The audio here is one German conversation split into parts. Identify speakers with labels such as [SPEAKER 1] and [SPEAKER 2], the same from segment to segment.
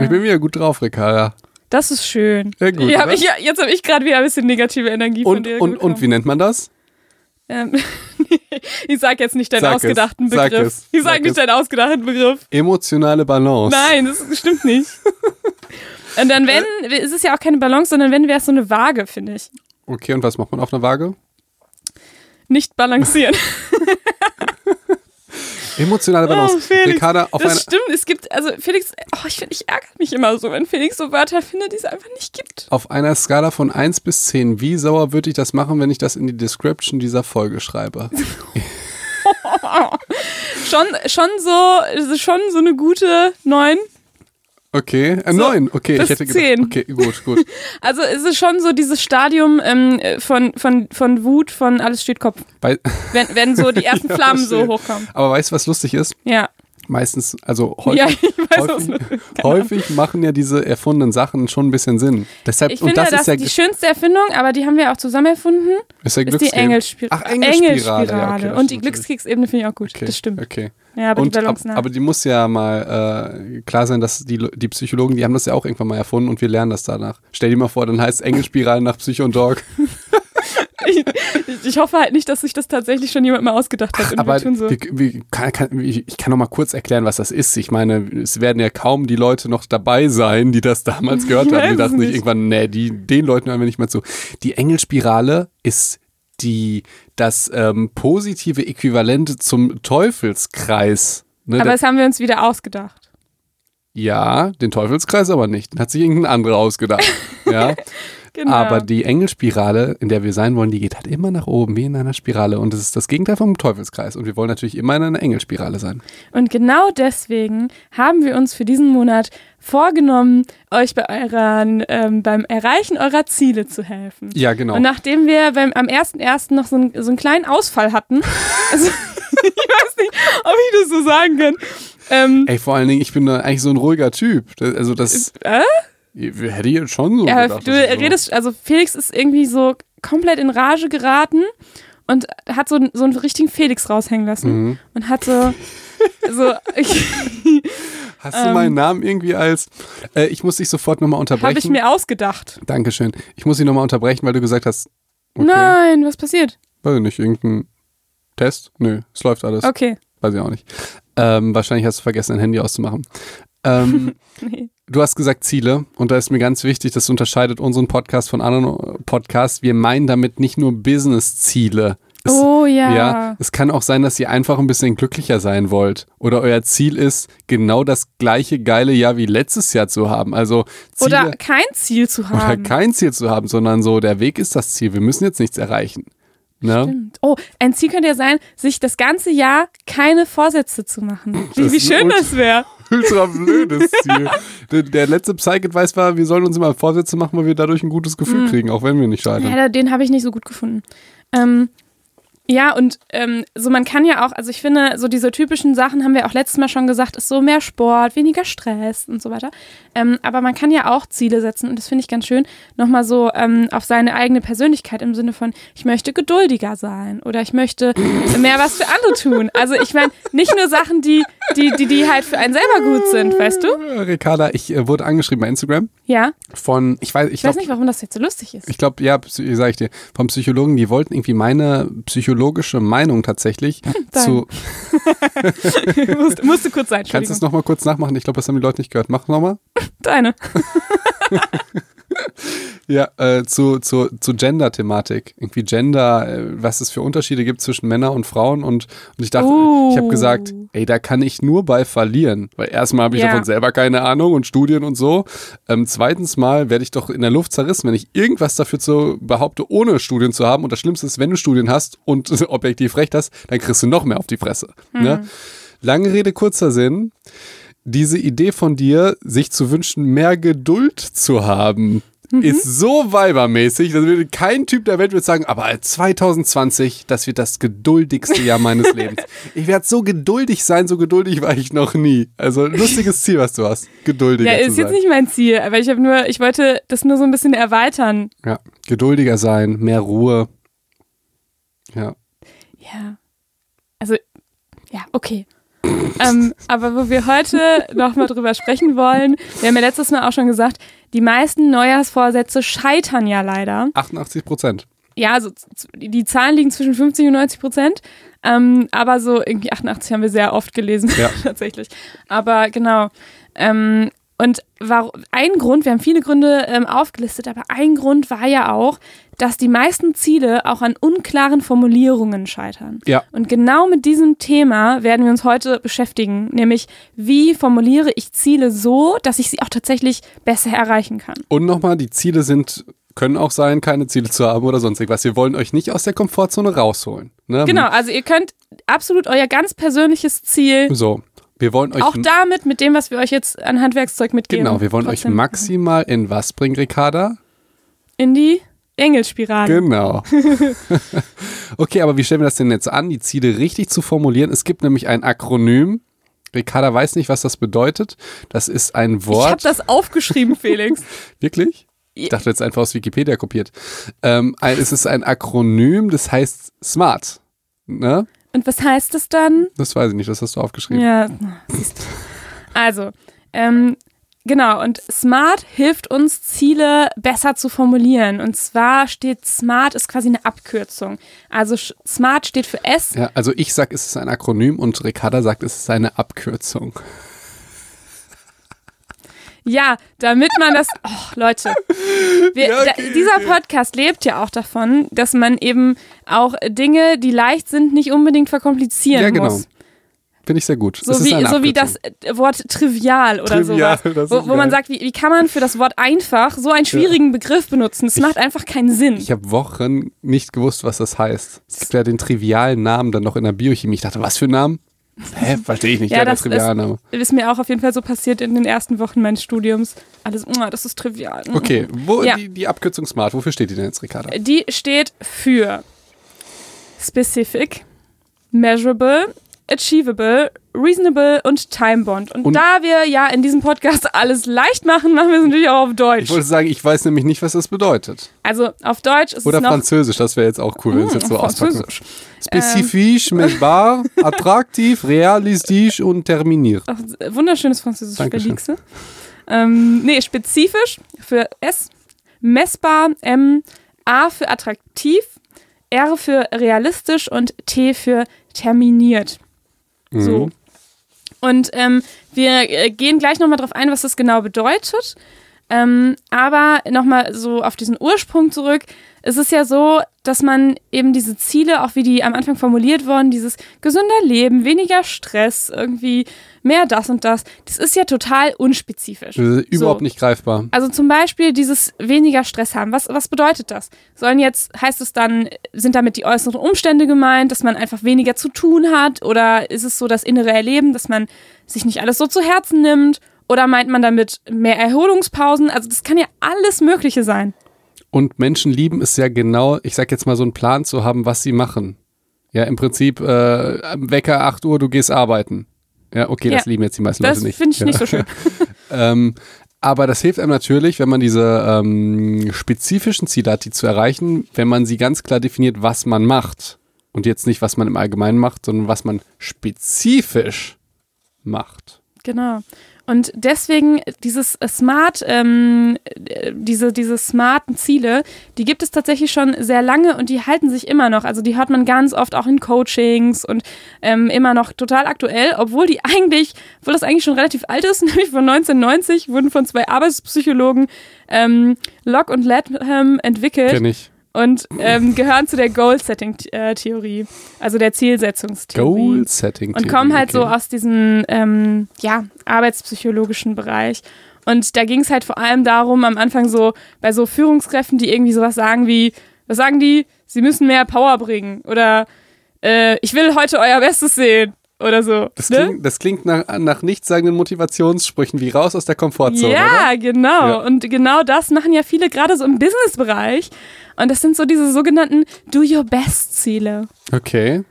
[SPEAKER 1] Ich bin wieder gut drauf, Ricarda.
[SPEAKER 2] Das ist schön.
[SPEAKER 1] Ja, gut,
[SPEAKER 2] Ja, hab ich, ja, jetzt habe ich gerade wieder ein bisschen negative Energie von
[SPEAKER 1] Und,
[SPEAKER 2] dir.
[SPEAKER 1] und, und wie nennt man das?
[SPEAKER 2] Ähm, ich sag jetzt nicht deinen
[SPEAKER 1] Sag es,
[SPEAKER 2] ausgedachten
[SPEAKER 1] sag
[SPEAKER 2] Begriff.
[SPEAKER 1] es,
[SPEAKER 2] ich sag,
[SPEAKER 1] sag
[SPEAKER 2] nicht
[SPEAKER 1] es.
[SPEAKER 2] deinen ausgedachten Begriff.
[SPEAKER 1] Emotionale Balance.
[SPEAKER 2] Nein, das stimmt nicht. Und dann wenn, ist es ja auch keine Balance, sondern wenn wäre es so eine Waage, finde ich.
[SPEAKER 1] Okay, und was macht man auf einer Waage?
[SPEAKER 2] Nicht balancieren.
[SPEAKER 1] Emotionale Balance.
[SPEAKER 2] Oh, Felix,
[SPEAKER 1] Ricarda, auf
[SPEAKER 2] das stimmt, es gibt, also Felix, oh, ich ich ärgere mich immer so, wenn Felix so Wörter findet, die es einfach nicht gibt.
[SPEAKER 1] Auf einer Skala von 1 bis 10, wie sauer würde ich das machen, wenn ich das in die Description dieser Folge schreibe?
[SPEAKER 2] Schon, schon so, schon so eine gute 9.
[SPEAKER 1] Okay, äh,
[SPEAKER 2] So,
[SPEAKER 1] 9. Okay,
[SPEAKER 2] bis
[SPEAKER 1] ich hätte gedacht.
[SPEAKER 2] 10.
[SPEAKER 1] Okay, gut, gut.
[SPEAKER 2] Also es ist schon so dieses Stadium ähm, von, von, von Wut, von alles steht Kopf.
[SPEAKER 1] Weil,
[SPEAKER 2] Wenn, wenn so die ersten
[SPEAKER 1] Ja,
[SPEAKER 2] Flammen so
[SPEAKER 1] verstehe.
[SPEAKER 2] hochkommen.
[SPEAKER 1] aber weißt du, was lustig ist?
[SPEAKER 2] Ja.
[SPEAKER 1] Meistens, also häufig,
[SPEAKER 2] Ja, weiß,
[SPEAKER 1] häufig, häufig machen ja diese erfundenen Sachen schon ein bisschen Sinn. Deshalb,
[SPEAKER 2] Ich
[SPEAKER 1] und
[SPEAKER 2] finde,
[SPEAKER 1] das
[SPEAKER 2] das
[SPEAKER 1] ist ja,
[SPEAKER 2] die schönste Erfindung, aber die haben wir auch zusammen erfunden,
[SPEAKER 1] ist ja
[SPEAKER 2] ist die. Engelspirale.
[SPEAKER 1] Ach, Engelspirale. Ja, okay,
[SPEAKER 2] Und die Glückskeksebene finde ich auch gut.
[SPEAKER 1] Okay,
[SPEAKER 2] Das stimmt.
[SPEAKER 1] Okay.
[SPEAKER 2] Ja, aber
[SPEAKER 1] und,
[SPEAKER 2] die
[SPEAKER 1] ab, aber die muss ja mal äh, klar sein, dass die, die Psychologen, die haben das ja auch irgendwann mal erfunden und wir lernen das danach. Stell dir mal vor, dann heißt Engelspirale nach Psycho und Dog.
[SPEAKER 2] ich, ich hoffe halt nicht, dass sich das tatsächlich schon jemand mal ausgedacht hat. und
[SPEAKER 1] Aber
[SPEAKER 2] so.
[SPEAKER 1] wie, wie, kann, kann, wie, ich kann noch mal kurz erklären, was das ist. Ich meine, es werden ja kaum die Leute noch dabei sein, die das damals gehört
[SPEAKER 2] Ich
[SPEAKER 1] haben. Die dachten sich
[SPEAKER 2] nicht.
[SPEAKER 1] irgendwann, nee, die, den Leuten hören wir nicht mehr zu. Die Engelspirale ist die, das ähm, positive Äquivalent zum Teufelskreis. Ne,
[SPEAKER 2] aber das haben wir uns wieder ausgedacht.
[SPEAKER 1] ja, den Teufelskreis aber nicht. Den hat sich irgendein anderer ausgedacht. ja.
[SPEAKER 2] Genau.
[SPEAKER 1] Aber die Engelspirale, in der wir sein wollen, die geht halt immer nach oben, wie in einer Spirale. Und das ist das Gegenteil vom Teufelskreis. Und wir wollen natürlich immer in einer Engelspirale sein.
[SPEAKER 2] Und genau deswegen haben wir uns für diesen Monat vorgenommen, euch bei euren, ähm, beim Erreichen eurer Ziele zu helfen.
[SPEAKER 1] Ja, genau.
[SPEAKER 2] Und nachdem wir beim, am 1.1. noch so, ein, so einen kleinen Ausfall hatten, also, ich weiß nicht, ob ich das so sagen kann. Ähm,
[SPEAKER 1] Ey, vor allen Dingen, ich bin da eigentlich so ein ruhiger Typ. Also das
[SPEAKER 2] äh?
[SPEAKER 1] Hätte ich jetzt schon so
[SPEAKER 2] ja,
[SPEAKER 1] gedacht.
[SPEAKER 2] du
[SPEAKER 1] ich so-
[SPEAKER 2] redest, also Felix ist irgendwie so komplett in Rage geraten und hat so, so einen richtigen Felix raushängen lassen
[SPEAKER 1] Mhm.
[SPEAKER 2] und hat so, so
[SPEAKER 1] Hast du meinen Namen irgendwie als... Äh, ich muss dich sofort nochmal unterbrechen.
[SPEAKER 2] habe ich mir ausgedacht.
[SPEAKER 1] Dankeschön. Ich muss dich nochmal unterbrechen, weil du gesagt hast, okay,
[SPEAKER 2] Nein, was passiert?
[SPEAKER 1] weiß ich nicht, irgendein Test? Nö, es läuft alles.
[SPEAKER 2] Okay.
[SPEAKER 1] Weiß ich auch nicht. Ähm, wahrscheinlich hast du vergessen, dein Handy auszumachen. Ähm,
[SPEAKER 2] Nee.
[SPEAKER 1] Du hast gesagt Ziele und da ist mir ganz wichtig, das unterscheidet unseren Podcast von anderen Podcasts. Wir meinen damit nicht nur Business-Ziele. Es-
[SPEAKER 2] Oh ja.
[SPEAKER 1] Ja, es kann auch sein, dass ihr einfach ein bisschen glücklicher sein wollt. Oder euer Ziel ist, genau das gleiche geile Jahr wie letztes Jahr zu haben. Also Ziele,
[SPEAKER 2] Oder kein Ziel zu
[SPEAKER 1] oder
[SPEAKER 2] haben.
[SPEAKER 1] kein Ziel zu haben, sondern so, der Weg ist das Ziel. Wir müssen jetzt nichts erreichen. Ne?
[SPEAKER 2] Stimmt. Oh, ein Ziel könnte ja sein, sich das ganze Jahr keine Vorsätze zu machen. Wie, wie schön das wäre.
[SPEAKER 1] Ultra blödes Ziel. der, der letzte Psych-Advice war, wir sollen uns immer Vorsätze machen, weil wir dadurch ein gutes Gefühl kriegen, auch wenn wir nicht scheitern.
[SPEAKER 2] Ja, den habe ich nicht so gut gefunden. Ähm, ja, und ähm, so man kann ja auch, also ich finde, so diese typischen Sachen haben wir auch letztes Mal schon gesagt, ist so mehr Sport, weniger Stress und so weiter. Ähm, aber man kann ja auch Ziele setzen und das finde ich ganz schön, nochmal so ähm, auf seine eigene Persönlichkeit im Sinne von, ich möchte geduldiger sein oder ich möchte mehr was für andere tun. Also ich meine, nicht nur Sachen, die, die, die, die halt für einen selber gut sind, weißt du?
[SPEAKER 1] Äh, Ricarda, ich äh, wurde angeschrieben bei Instagram
[SPEAKER 2] Ja.
[SPEAKER 1] von, ich weiß, ich
[SPEAKER 2] Ich weiß
[SPEAKER 1] glaube,
[SPEAKER 2] nicht, warum das jetzt so lustig ist.
[SPEAKER 1] ich glaube, ja, Psy- sag ich dir, vom Psychologen, die wollten irgendwie meine psychologische Meinung tatsächlich zu,
[SPEAKER 2] musste, musste kurz sein,
[SPEAKER 1] kannst du es nochmal kurz nachmachen? Ich glaube, das haben die Leute nicht gehört. Mach nochmal.
[SPEAKER 2] Deine.
[SPEAKER 1] Ja, äh, zu, zu, zu Gender-Thematik. Irgendwie Gender, äh, was es für Unterschiede gibt zwischen Männern und Frauen. Und, und ich dachte, ich habe
[SPEAKER 2] Uh.
[SPEAKER 1] gesagt, ey, da kann ich nur bei verlieren. Weil erstmal habe ich
[SPEAKER 2] Ja.
[SPEAKER 1] davon selber keine Ahnung und Studien und so. Ähm, zweitens mal werde ich doch in der Luft zerrissen, wenn ich irgendwas dafür zu behaupte, ohne Studien zu haben. Und das Schlimmste ist, wenn du Studien hast und objektiv recht hast, dann kriegst du noch mehr auf die Fresse. Ne? Lange Rede, kurzer Sinn. Diese Idee von dir, sich zu wünschen, mehr Geduld zu haben, ist so weibermäßig, dass würde kein Typ der Welt wird sagen, aber 2020, das wird das geduldigste Jahr meines Lebens. Ich werde so geduldig sein, so geduldig war ich noch nie. Also lustiges Ziel, was du hast, geduldiger
[SPEAKER 2] Ja,
[SPEAKER 1] zu
[SPEAKER 2] ist
[SPEAKER 1] sein.
[SPEAKER 2] jetzt nicht mein Ziel, aber ich habe nur, ich wollte das nur so ein bisschen erweitern.
[SPEAKER 1] ja, geduldiger sein, mehr Ruhe. Ja,
[SPEAKER 2] Ja. Also, ja, okay. Ähm, aber wo wir heute nochmal drüber sprechen wollen, wir haben ja letztes Mal auch schon gesagt, die meisten Neujahrsvorsätze scheitern ja leider.
[SPEAKER 1] 88 Prozent.
[SPEAKER 2] Ja, also die Zahlen liegen zwischen 50 und 90 Prozent. Ähm, aber so irgendwie 88 haben wir sehr oft gelesen,
[SPEAKER 1] Ja.
[SPEAKER 2] tatsächlich. Aber genau. Ähm, und ein Grund, wir haben viele Gründe ähm, aufgelistet, aber ein Grund war ja auch, dass die meisten Ziele auch an unklaren Formulierungen scheitern.
[SPEAKER 1] Ja.
[SPEAKER 2] Und genau mit diesem Thema werden wir uns heute beschäftigen, nämlich wie formuliere ich Ziele so, dass ich sie auch tatsächlich besser erreichen kann.
[SPEAKER 1] Und nochmal, die Ziele sind, können auch sein, keine Ziele zu haben oder sonst irgendwas. Wir wollen euch nicht aus der Komfortzone rausholen. Ne?
[SPEAKER 2] Genau, also ihr könnt absolut euer ganz persönliches Ziel
[SPEAKER 1] So. Wir wollen euch
[SPEAKER 2] auch damit, mit dem, was wir euch jetzt an Handwerkszeug mitgeben.
[SPEAKER 1] Genau, wir wollen euch maximal in was bringen, Ricarda?
[SPEAKER 2] in die Engelspirale.
[SPEAKER 1] Genau. okay, aber wie stellen wir das denn jetzt an, die Ziele richtig zu formulieren? Es gibt nämlich ein Akronym. Ricarda weiß nicht, was das bedeutet. Das ist ein
[SPEAKER 2] ich habe
[SPEAKER 1] Wort.
[SPEAKER 2] das aufgeschrieben, Felix.
[SPEAKER 1] Wirklich? Ich dachte jetzt einfach aus Wikipedia kopiert. Ähm, es ist ein Akronym, das heißt SMART. Ne?
[SPEAKER 2] Und was heißt das dann?
[SPEAKER 1] Das weiß ich nicht, das hast du aufgeschrieben.
[SPEAKER 2] Ja, siehst du. Also, ähm, genau, und SMART hilft uns, Ziele besser zu formulieren. Und zwar steht SMART ist quasi eine Abkürzung. Also SMART steht für S.
[SPEAKER 1] Ja, also ich sag, es ist ein Akronym und Ricarda sagt, es ist eine Abkürzung.
[SPEAKER 2] Ja, damit man das. Oh, Leute. Wir,
[SPEAKER 1] Ja, okay,
[SPEAKER 2] da, dieser Podcast lebt ja auch davon, dass man eben auch Dinge, die leicht sind, nicht unbedingt verkomplizieren
[SPEAKER 1] Ja, genau.
[SPEAKER 2] muss.
[SPEAKER 1] Finde ich sehr gut.
[SPEAKER 2] So
[SPEAKER 1] Es ist
[SPEAKER 2] wie, so wie das äh, Wort trivial oder
[SPEAKER 1] Trivial,
[SPEAKER 2] sowas.
[SPEAKER 1] das
[SPEAKER 2] Wo, wo man sagt, wie, wie kann man für das Wort einfach so einen schwierigen Begriff benutzen? Das macht einfach keinen Sinn.
[SPEAKER 1] Ich habe Wochen nicht gewusst, was das heißt. Es gibt ja den trivialen Namen dann noch in der Biochemie. Ich dachte, was für ein Namen? Hä, verstehe ich nicht.
[SPEAKER 2] Ja,
[SPEAKER 1] Ja, der
[SPEAKER 2] das
[SPEAKER 1] triviale Name.
[SPEAKER 2] ist mir auch auf jeden Fall so passiert in den ersten Wochen meines Studiums. Alles, oh, das ist trivial.
[SPEAKER 1] Okay, wo
[SPEAKER 2] Ja.
[SPEAKER 1] die, die Abkürzung SMART, wofür steht die denn jetzt, Ricarda?
[SPEAKER 2] Die steht für Specific, Measurable, Achievable, Reasonable und Time-Bound. Und,
[SPEAKER 1] Und-
[SPEAKER 2] da wir ja in diesem Podcast alles leicht machen, machen wir es natürlich auch auf Deutsch.
[SPEAKER 1] Ich wollte sagen, ich weiß nämlich nicht, was das bedeutet.
[SPEAKER 2] Also auf Deutsch ist
[SPEAKER 1] Oder
[SPEAKER 2] es
[SPEAKER 1] Französisch, das wäre jetzt auch cool, wenn es jetzt so auspacken.
[SPEAKER 2] Französisch.
[SPEAKER 1] Spezifisch, messbar, attraktiv, realistisch und terminiert.
[SPEAKER 2] Ach, wunderschönes Französisch. Felixe. Ähm, nee, spezifisch für S, messbar, M, A für attraktiv, R für realistisch und T für terminiert. So.
[SPEAKER 1] Mhm.
[SPEAKER 2] Und ähm, wir äh, gehen gleich nochmal drauf ein, was das genau bedeutet. Ähm, aber nochmal so auf diesen Ursprung zurück. Es ist ja so, dass man eben diese Ziele, auch wie die am Anfang formuliert wurden, dieses gesünder Leben, weniger Stress, irgendwie mehr das und das, das ist ja total unspezifisch.
[SPEAKER 1] Das ist überhaupt
[SPEAKER 2] So.
[SPEAKER 1] nicht greifbar.
[SPEAKER 2] Also zum Beispiel dieses weniger Stress haben. Was, was bedeutet das? Sollen jetzt, heißt es dann, sind damit die äußeren Umstände gemeint, dass man einfach weniger zu tun hat? Oder ist es so das innere Erleben, dass man sich nicht alles so zu Herzen nimmt? Oder meint man damit mehr Erholungspausen? Also das kann ja alles Mögliche sein.
[SPEAKER 1] Und Menschen lieben es ja genau, ich sag jetzt mal, so einen Plan zu haben, was sie machen. Ja, im Prinzip, äh, Wecker 8 Uhr, du gehst arbeiten. Ja, okay, das
[SPEAKER 2] Ja.
[SPEAKER 1] lieben jetzt die meisten
[SPEAKER 2] Das
[SPEAKER 1] Leute nicht.
[SPEAKER 2] finde ich
[SPEAKER 1] ja.
[SPEAKER 2] nicht so schön.
[SPEAKER 1] Ähm, aber das hilft einem natürlich, wenn man diese ähm, spezifischen Ziele hat, die zu erreichen, wenn man sie ganz klar definiert, was man macht. Und jetzt nicht, was man im Allgemeinen macht, sondern was man spezifisch macht.
[SPEAKER 2] Genau. Und deswegen dieses Smart, ähm, äh, diese, diese smarten Ziele, die gibt es tatsächlich schon sehr lange und die halten sich immer noch. Also die hört man ganz oft auch in Coachings und ähm, immer noch total aktuell, obwohl die eigentlich, obwohl das eigentlich schon relativ alt ist, nämlich von 1990, wurden von zwei Arbeitspsychologen ähm, Locke und Latham entwickelt
[SPEAKER 1] Kenn ich.
[SPEAKER 2] Und ähm, gehören zu der Goal-Setting-Theorie, also der Zielsetzungstheorie.
[SPEAKER 1] Goal Setting.
[SPEAKER 2] Und kommen halt so aus diesem ähm, ja, arbeitspsychologischen Bereich. Und da ging es halt vor allem darum, am Anfang so bei so Führungskräften, die irgendwie sowas sagen wie, was sagen die? Sie müssen mehr Power bringen oder äh, ich will heute euer Bestes sehen oder so.
[SPEAKER 1] Das
[SPEAKER 2] ne?
[SPEAKER 1] klingt, das klingt nach, nach nichtssagenden Motivationssprüchen wie raus aus der Komfortzone,
[SPEAKER 2] Ja,
[SPEAKER 1] oder?
[SPEAKER 2] genau.
[SPEAKER 1] Ja.
[SPEAKER 2] Und genau das machen ja viele gerade so im Businessbereich. Und das sind so diese sogenannten Do Your Best-Ziele.
[SPEAKER 1] Okay.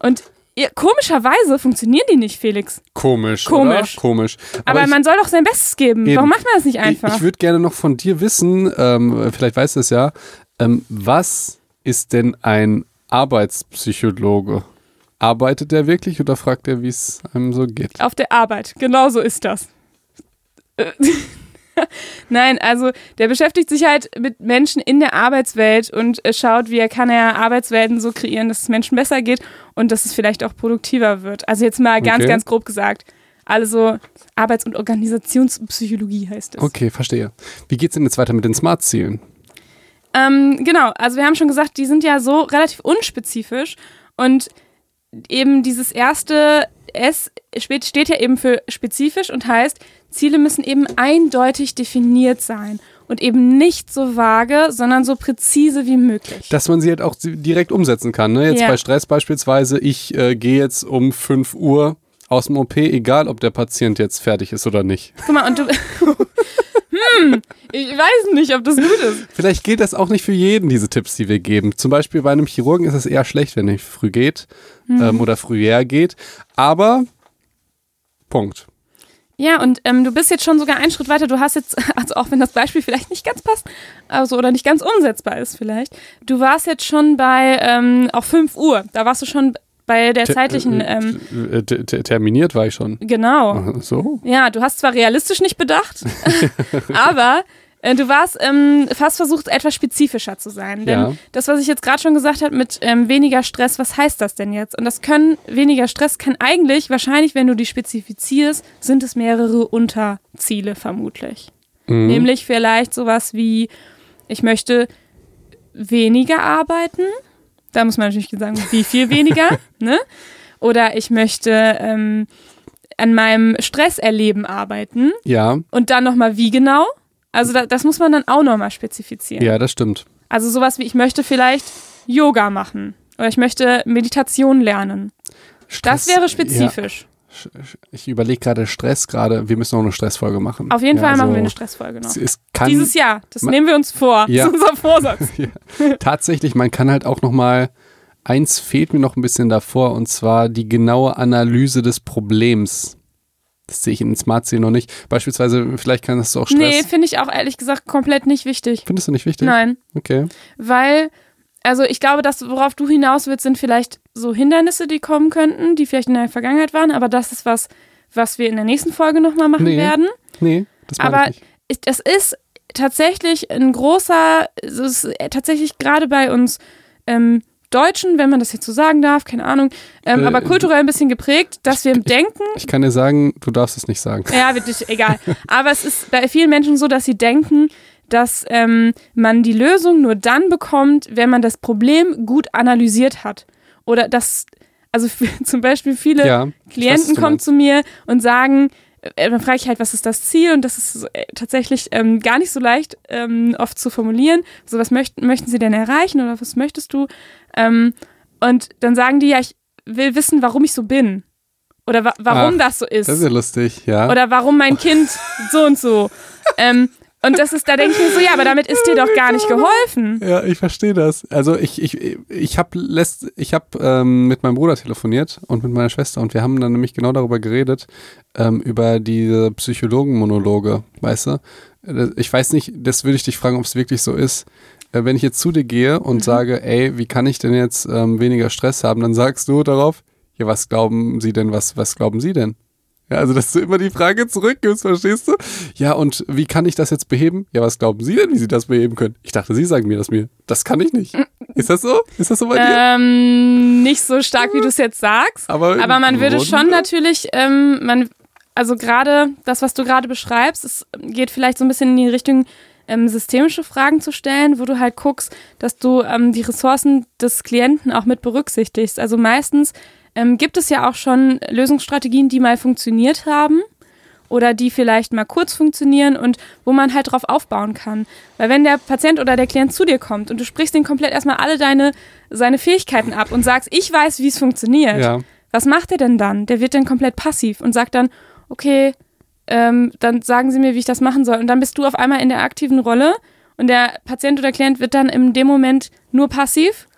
[SPEAKER 2] Und ja, komischerweise funktionieren die nicht, Felix.
[SPEAKER 1] Komisch.
[SPEAKER 2] Komisch.
[SPEAKER 1] Oder? Komisch.
[SPEAKER 2] Aber,
[SPEAKER 1] ich,
[SPEAKER 2] man soll doch sein Bestes geben.
[SPEAKER 1] Eben.
[SPEAKER 2] Warum macht man das nicht einfach?
[SPEAKER 1] Ich, ich würde gerne noch von dir wissen, ähm, vielleicht weißt du es ja, ähm, was ist denn ein Arbeitspsychologe? Arbeitet der wirklich oder fragt er, wie es einem so geht?
[SPEAKER 2] Auf der Arbeit, genau so ist das. Nein, also der beschäftigt sich halt mit Menschen in der Arbeitswelt und äh, schaut, wie er kann er Arbeitswelten so kreieren, dass es Menschen besser geht und dass es vielleicht auch produktiver wird. Also jetzt mal ganz,
[SPEAKER 1] Okay.
[SPEAKER 2] ganz grob gesagt. Also Arbeits- und Organisationspsychologie heißt es.
[SPEAKER 1] Okay, verstehe. Wie geht's denn jetzt weiter mit den Smart-Zielen?
[SPEAKER 2] Ähm, genau, also wir haben schon gesagt, die sind ja so relativ unspezifisch und eben dieses erste S steht ja eben für spezifisch und heißt, Ziele müssen eben eindeutig definiert sein und eben nicht so vage, sondern so präzise wie möglich.
[SPEAKER 1] Dass man sie halt auch direkt umsetzen kann. Ne? Jetzt
[SPEAKER 2] Ja.
[SPEAKER 1] bei Stress beispielsweise, ich äh, gehe jetzt um 5 Uhr aus dem OP, egal ob der Patient jetzt fertig ist oder nicht.
[SPEAKER 2] Guck mal, und du. hm, ich weiß nicht, ob das gut ist.
[SPEAKER 1] Vielleicht gilt das auch nicht für jeden, diese Tipps, die wir geben. Zum Beispiel bei einem Chirurgen ist es eher schlecht, wenn er früh geht
[SPEAKER 2] Mhm.
[SPEAKER 1] ähm, oder früher geht. Aber Punkt.
[SPEAKER 2] Ja, und ähm, du bist jetzt schon sogar einen Schritt weiter. Du hast jetzt, also auch wenn das Beispiel vielleicht nicht ganz passt, also oder nicht ganz umsetzbar ist vielleicht, du warst jetzt schon bei ähm, auf 5 Uhr. Da warst du schon bei der zeitlichen,
[SPEAKER 1] äh,
[SPEAKER 2] ähm,
[SPEAKER 1] äh, te- te- terminiert war ich schon.
[SPEAKER 2] genau.
[SPEAKER 1] So?
[SPEAKER 2] Ja, du hast zwar realistisch nicht bedacht, aber äh, du warst ähm, fast versucht, etwas spezifischer zu sein. Denn
[SPEAKER 1] Ja.
[SPEAKER 2] das, was ich jetzt gerade schon gesagt habe mit ähm, weniger Stress, was heißt das denn jetzt? Und das können, weniger Stress kann eigentlich, wahrscheinlich, wenn du die spezifizierst, sind es mehrere Unterziele vermutlich.
[SPEAKER 1] Mhm.
[SPEAKER 2] Nämlich vielleicht sowas wie, ich möchte weniger arbeiten. Da muss man natürlich sagen, wie viel weniger, ne? Oder ich möchte ähm, an meinem Stresserleben arbeiten
[SPEAKER 1] Ja,
[SPEAKER 2] und dann nochmal wie genau. Also da, das muss man dann auch nochmal spezifizieren.
[SPEAKER 1] ja, das stimmt.
[SPEAKER 2] Also sowas wie, ich möchte vielleicht Yoga machen oder ich möchte Meditation lernen. Das
[SPEAKER 1] Stress-
[SPEAKER 2] wäre spezifisch.
[SPEAKER 1] Ja, ich überlege gerade Stress gerade. Wir müssen auch eine Stressfolge machen.
[SPEAKER 2] Auf jeden
[SPEAKER 1] ja,
[SPEAKER 2] Fall machen
[SPEAKER 1] also
[SPEAKER 2] wir eine Stressfolge noch.
[SPEAKER 1] Kann
[SPEAKER 2] Dieses Jahr, das nehmen wir uns vor.
[SPEAKER 1] Ja.
[SPEAKER 2] Das ist unser Vorsatz.
[SPEAKER 1] tatsächlich, man kann halt auch noch mal eins fehlt mir noch ein bisschen davor und zwar die genaue Analyse des Problems. Das sehe ich in den Smart Zielen noch nicht. Beispielsweise, vielleicht kann das auch Stress.
[SPEAKER 2] Nee, finde ich auch ehrlich gesagt komplett nicht wichtig.
[SPEAKER 1] Findest du nicht wichtig?
[SPEAKER 2] Nein,
[SPEAKER 1] Okay.
[SPEAKER 2] weil, also ich glaube, das, worauf du hinaus willst, sind vielleicht so Hindernisse, die kommen könnten, die vielleicht in der Vergangenheit waren, aber das ist was, was wir in der nächsten Folge nochmal machen
[SPEAKER 1] Nee.
[SPEAKER 2] werden.
[SPEAKER 1] Nee, das
[SPEAKER 2] Aber
[SPEAKER 1] ich nicht.
[SPEAKER 2] ich- das ist tatsächlich ein großer, es ist tatsächlich gerade bei uns ähm, Deutschen, wenn man das jetzt so sagen darf, keine Ahnung, ähm,
[SPEAKER 1] Äh,
[SPEAKER 2] aber kulturell ein bisschen geprägt, dass wir denken,
[SPEAKER 1] Ich kann dir sagen, du darfst es nicht sagen.
[SPEAKER 2] ja, wirklich, egal. Aber es ist bei vielen Menschen so, dass sie denken, dass ähm, man die Lösung nur dann bekommt, wenn man das Problem gut analysiert hat. Oder dass, also zum Beispiel viele
[SPEAKER 1] Ja. weiß,
[SPEAKER 2] Klienten
[SPEAKER 1] du
[SPEAKER 2] kommen zu mir und sagen, äh, dann frage ich halt, was ist das Ziel? Und das ist äh, tatsächlich ähm, gar nicht so leicht ähm, oft zu formulieren. So, was möchten, möchten sie denn erreichen oder was möchtest du? Ähm, und dann sagen die, ja, ich will wissen, warum ich so bin. Oder wa warum
[SPEAKER 1] Ach,
[SPEAKER 2] das so ist.
[SPEAKER 1] Das ist ja lustig, ja.
[SPEAKER 2] Oder warum mein Kind so und so. Ähm, und das ist, da denke ich mir so, ja, aber damit ist dir doch gar nicht geholfen.
[SPEAKER 1] Ja, ich verstehe das. Also ich, ich, ich habe ich hab, ähm, mit meinem Bruder telefoniert und mit meiner Schwester und wir haben dann nämlich genau darüber geredet, ähm, über diese Psychologenmonologe, weißt du? Äh, Ich weiß nicht, das würde ich dich fragen, ob es wirklich so ist. Äh, Wenn ich jetzt zu dir gehe und sage, ey, wie kann ich denn jetzt ähm, weniger Stress haben, dann sagst du darauf, ja, was glauben Sie denn, was, was glauben Sie denn? Ja, also, dass du immer die Frage zurückgibst, verstehst du? Ja, und wie kann ich das jetzt beheben? Ja, was glauben Sie denn, wie Sie das beheben können? Ich dachte, Sie sagen mir das mir. Das kann ich nicht. Ist das so? Ist das so bei dir?
[SPEAKER 2] Ähm, nicht so stark, wie du es jetzt sagst.
[SPEAKER 1] Aber,
[SPEAKER 2] Aber man würde
[SPEAKER 1] Grunde-
[SPEAKER 2] schon natürlich, ähm, man, also gerade das, was du gerade beschreibst, es geht vielleicht so ein bisschen in die Richtung, ähm, systemische Fragen zu stellen, wo du halt guckst, dass du ähm, die Ressourcen des Klienten auch mit berücksichtigst. Also meistens ähm, gibt es ja auch schon Lösungsstrategien, die mal funktioniert haben oder die vielleicht mal kurz funktionieren und wo man halt drauf aufbauen kann. Weil wenn der Patient oder der Klient zu dir kommt und du sprichst den komplett erstmal alle deine seine Fähigkeiten ab und sagst, ich weiß, wie es funktioniert.
[SPEAKER 1] Ja.
[SPEAKER 2] Was macht er denn dann? Der wird dann komplett passiv und sagt dann, okay, ähm, dann sagen Sie mir, wie ich das machen soll. Und dann bist du auf einmal in der aktiven Rolle und der Patient oder Klient wird dann in dem Moment nur passiv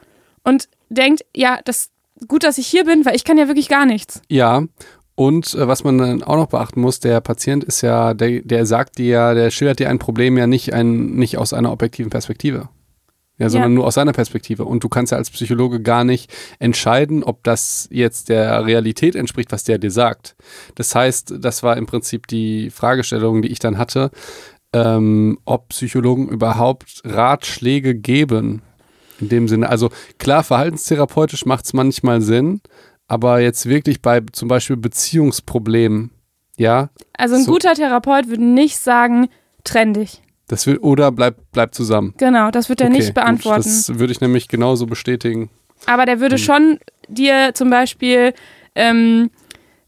[SPEAKER 2] und denkt, ja, das gut, dass ich hier bin, weil ich kann ja wirklich gar nichts.
[SPEAKER 1] Ja. Und äh, was man dann auch noch beachten muss, der Patient ist ja, der, der sagt dir ja, der schildert dir ein Problem ja nicht, ein, nicht aus einer objektiven Perspektive. ja, sondern ja. nur aus seiner Perspektive. Und du kannst ja als Psychologe gar nicht entscheiden, ob das jetzt der Realität entspricht, was der dir sagt. Das heißt, das war im Prinzip die Fragestellung, die ich dann hatte, ähm, ob Psychologen überhaupt Ratschläge geben. In dem Sinne, also klar, verhaltenstherapeutisch macht es manchmal Sinn, aber jetzt wirklich bei zum Beispiel Beziehungsproblemen, ja.
[SPEAKER 2] Also ein so, guter Therapeut würde nicht sagen, trenn dich.
[SPEAKER 1] Das will, oder bleib, bleib zusammen.
[SPEAKER 2] Genau, das wird er okay, nicht beantworten. Gut,
[SPEAKER 1] das würde ich nämlich genauso bestätigen.
[SPEAKER 2] Aber der würde hm. schon dir zum Beispiel, ähm,